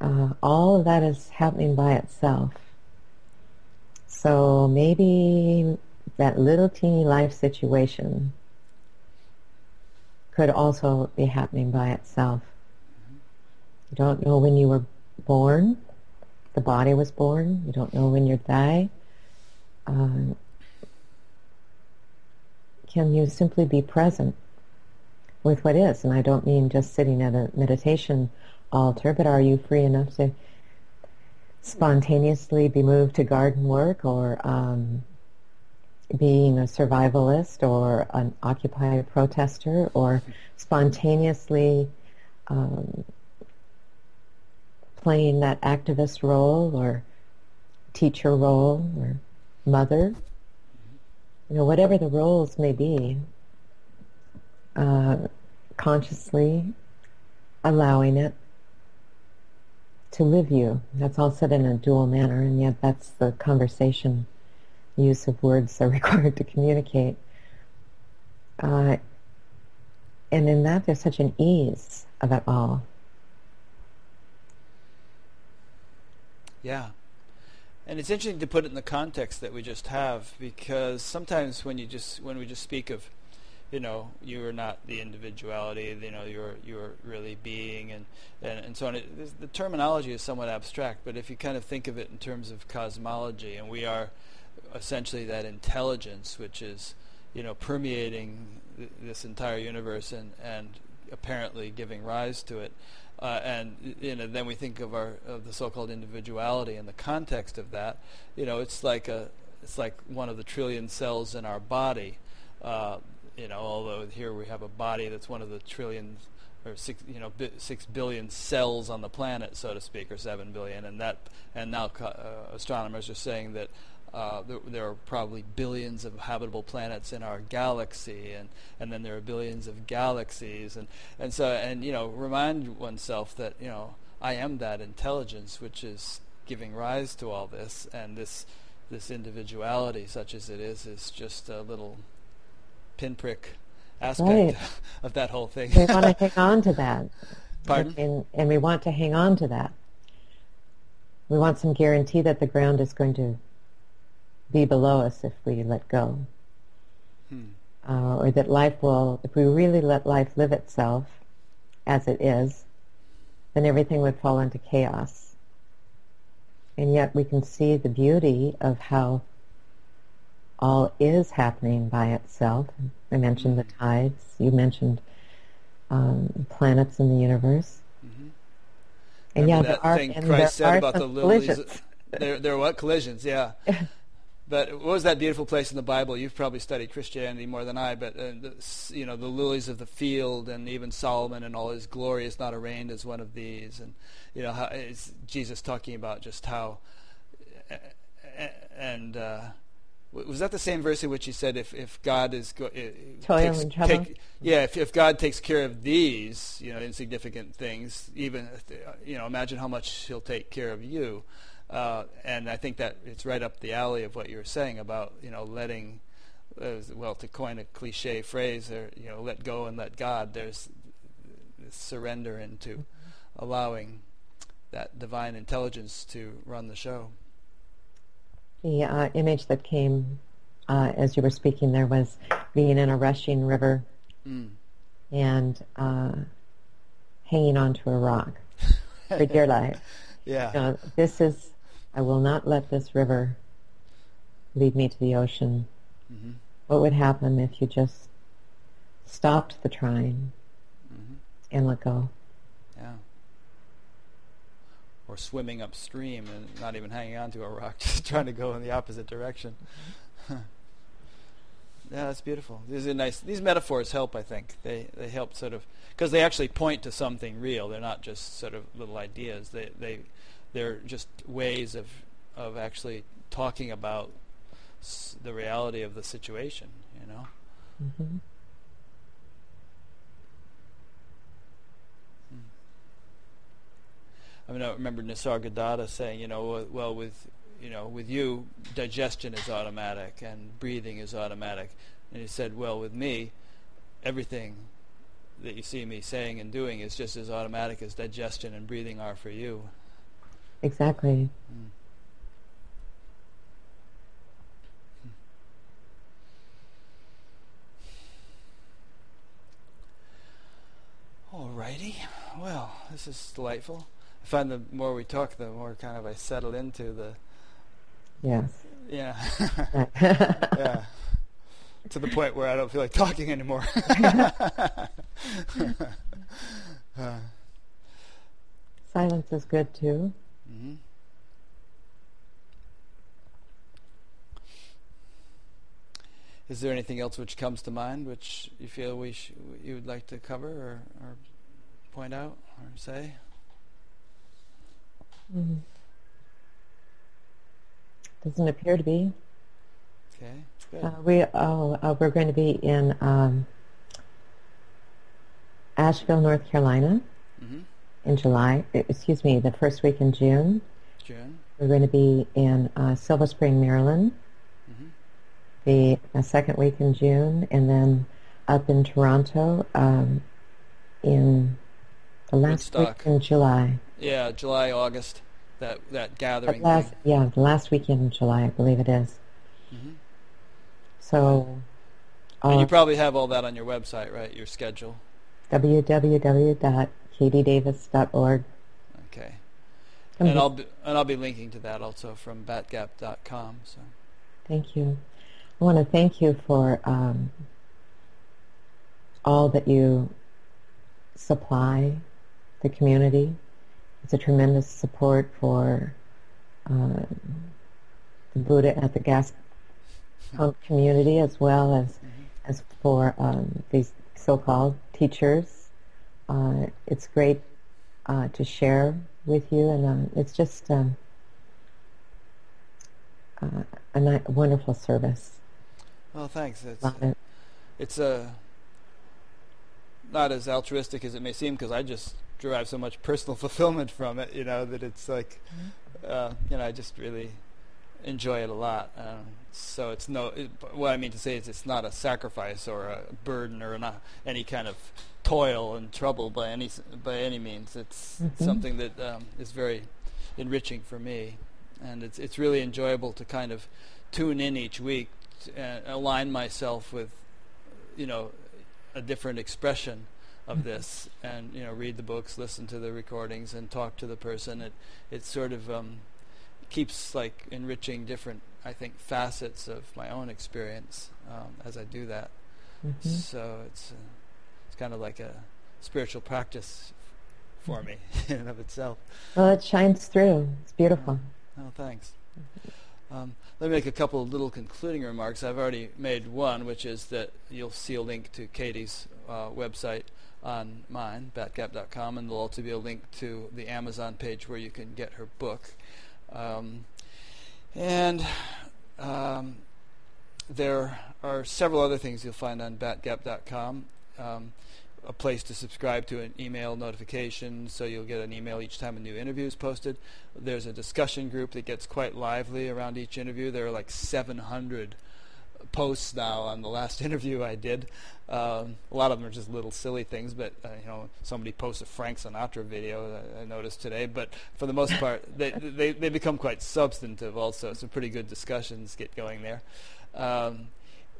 Uh, all of that is happening by itself. So maybe that little teeny life situation could also be happening by itself. You don't know when you were born, the body was born. You don't know when you die. Uh, can you simply be present with what is? And I don't mean just sitting at a meditation altar, but are you free enough to spontaneously be moved to garden work or um, being a survivalist or an Occupy protester or spontaneously um, playing that activist role or teacher role or mother, you know, whatever the roles may be, uh, consciously allowing it to live you. That's all said in a dual manner, and yet that's the conversation use of words are required to communicate. Uh, and in that, there's such an ease of it all. Yeah. And it's interesting to put it in the context that we just have because sometimes when you just when we just speak of you know you are not the individuality you know you're you're really being and and, and so on. It, the terminology is somewhat abstract but if you kind of think of it in terms of cosmology and we are essentially that intelligence which is you know permeating th- this entire universe and and apparently giving rise to it uh, and you know then we think of our of the so-called individuality in the context of that. You know it's like a it's like one of the trillion cells in our body. Uh, you know, although here we have a body that's one of the trillion or six, you know, bi- six billion cells on the planet, so to speak, or seven billion, and that, and now uh, astronomers are saying that uh, there, there, are probably billions of habitable planets in our galaxy, and, and then there are billions of galaxies, and, and so and you know, remind oneself that you know I am that intelligence which is giving rise to all this, and this this individuality, such as it is, is just a little pinprick aspect right. of that whole thing. we want to hang on to that. Pardon? And, and, we want to hang on to that. We want some guarantee that the ground is going to be below us if we let go. Hmm. Uh, or that life will, if we really let life live itself as it is, then everything would fall into chaos. And yet we can see the beauty of how all is happening by itself. I mentioned the tides. You mentioned um, planets in the universe. Mm-hmm. And Remember yeah, there are, thing Christ said about the lilies. There, there are what collisions? Yeah. but what was that beautiful place in the Bible? You've probably studied Christianity more than I, but uh, the, you know the lilies of the field, and even Solomon and all his glory is not arrayed as one of these, and you know how, is Jesus talking about just how and uh, was that the same verse in which he said, "If if God is go, takes, take, yeah, if if God takes care of these, you know, insignificant things, even you know, imagine how much He'll take care of you." Uh, and I think that it's right up the alley of what you were saying about you know letting, uh, well, to coin a cliche phrase, or you know, let go and let God. There's surrender into allowing that divine intelligence to run the show the uh, image that came uh, as you were speaking there was being in a rushing river Mm. and uh, hanging onto a rock for dear life. Yeah. You know, this is, I will not let this river lead me to the ocean. hmm What would happen if you just stopped the trying hmm and let go? Yeah. Or swimming upstream and not even hanging onto a rock, just trying to go in the opposite direction. yeah, that's beautiful. These are nice. These metaphors help. I think they they help sort of because they actually point to something real. They're not just sort of little ideas. They they they're just ways of of actually talking about s- the reality of the situation. You know. hmm I mean, I remember Nisargadatta saying, you know, well- well, with you know, with you, digestion is automatic and breathing is automatic. And he said, well, with me, everything that you see me saying and doing is just as automatic as digestion and breathing are for you. Exactly. Mm. Alrighty. Well, this is delightful. I find the more we talk, the more kind of I settle into the Yes. yeah yeah to the point where I don't feel like talking anymore. uh, Silence is good too. Mhm. Is there anything else which comes to mind which you feel we sh- you would like to cover or, or point out or say? Mhm. Doesn't appear to be. Okay, good. Uh, we oh uh, we're going to be in um, Asheville, North Carolina, hmm in July. uh, Excuse me, the first week in June. June. We're going to be in uh, Silver Spring, Maryland, hmm the uh, second week in June, and then up in Toronto um, in the last Woodstock. week in July. Yeah, July, August. That that The gathering. last, yeah, the last weekend in July, I believe it is. hmm So, And you uh, probably have all that on your website, right? Your schedule. www.katiedavis.org. Okay. Come and I'll be, and I'll be linking to that also from batgap.com. So Thank you. I want to thank you for um, all that you supply the community. It's a tremendous support for uh, the Buddha at the gas pump community as well as as for um, these so-called teachers. Uh, it's great uh, to share with you, and um, it's just um, uh, a ni- wonderful service. well, thanks. It's it. it's uh, not as altruistic as it may seem because I just derive so much personal fulfillment from it. You know that it's like, uh, you know, I just really enjoy it a lot. Um, so it's no. It, what I mean to say is, it's not a sacrifice or a burden or not any kind of toil and trouble by any by any means. It's Mhm. something that um, is very enriching for me, and it's it's really enjoyable to kind of tune in each week and align myself with, you know, a different expression of Mhm. this, and you know, read the books, listen to the recordings, and talk to the person. It it sort of um, keeps like enriching different, I think, facets of my own experience um, as I do that. Mhm. So it's uh, it's kind of like a spiritual practice for me in and of itself. Well, it shines through. It's beautiful. Oh, thanks. Um, let me make a couple of little concluding remarks. I've already made one, which is that you'll see a link to Katie's uh, website on mine, batgap.com, and there'll also be a link to the Amazon page where you can get her book. Um, and um, there are several other things you'll find on batgap.com. Um, a place to subscribe to an email notification so you'll get an email each time a new interview is posted. There's a discussion group that gets quite lively around each interview. There are like 700 posts now on the last interview I did. Um, a lot of them are just little silly things, but uh, you know, somebody posts a Frank Sinatra video that I noticed today. But for the most part, they, they they become quite substantive. Also, some pretty good discussions get going there. Um,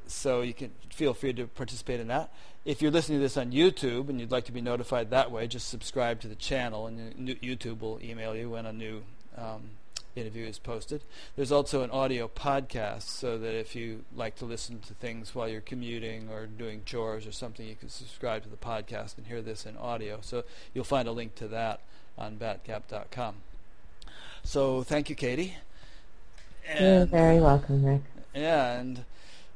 so you can feel free to participate in that. If you're listening to this on YouTube and you'd like to be notified that way, just subscribe to the channel, and YouTube will email you when a new um, interview is posted. There's also an audio podcast, so that if you like to listen to things while you're commuting or doing chores or something, you can subscribe to the podcast and hear this in audio. So you'll find a link to that on batgap.com. So thank you, Katie. And You're very welcome, Rick. Yeah, and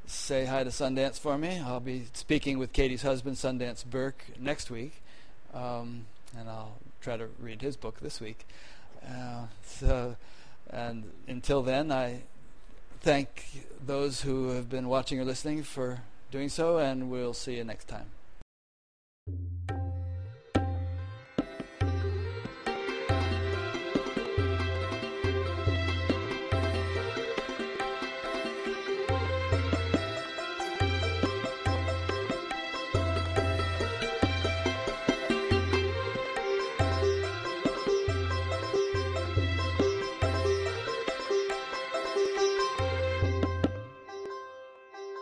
say hi to Sundance for me. I'll be speaking with Katie's husband, Sundance Burke, next week, um, and I'll try to read his book this week. Uh, so, and until then, I thank those who have been watching or listening for doing so, and we'll see you next time.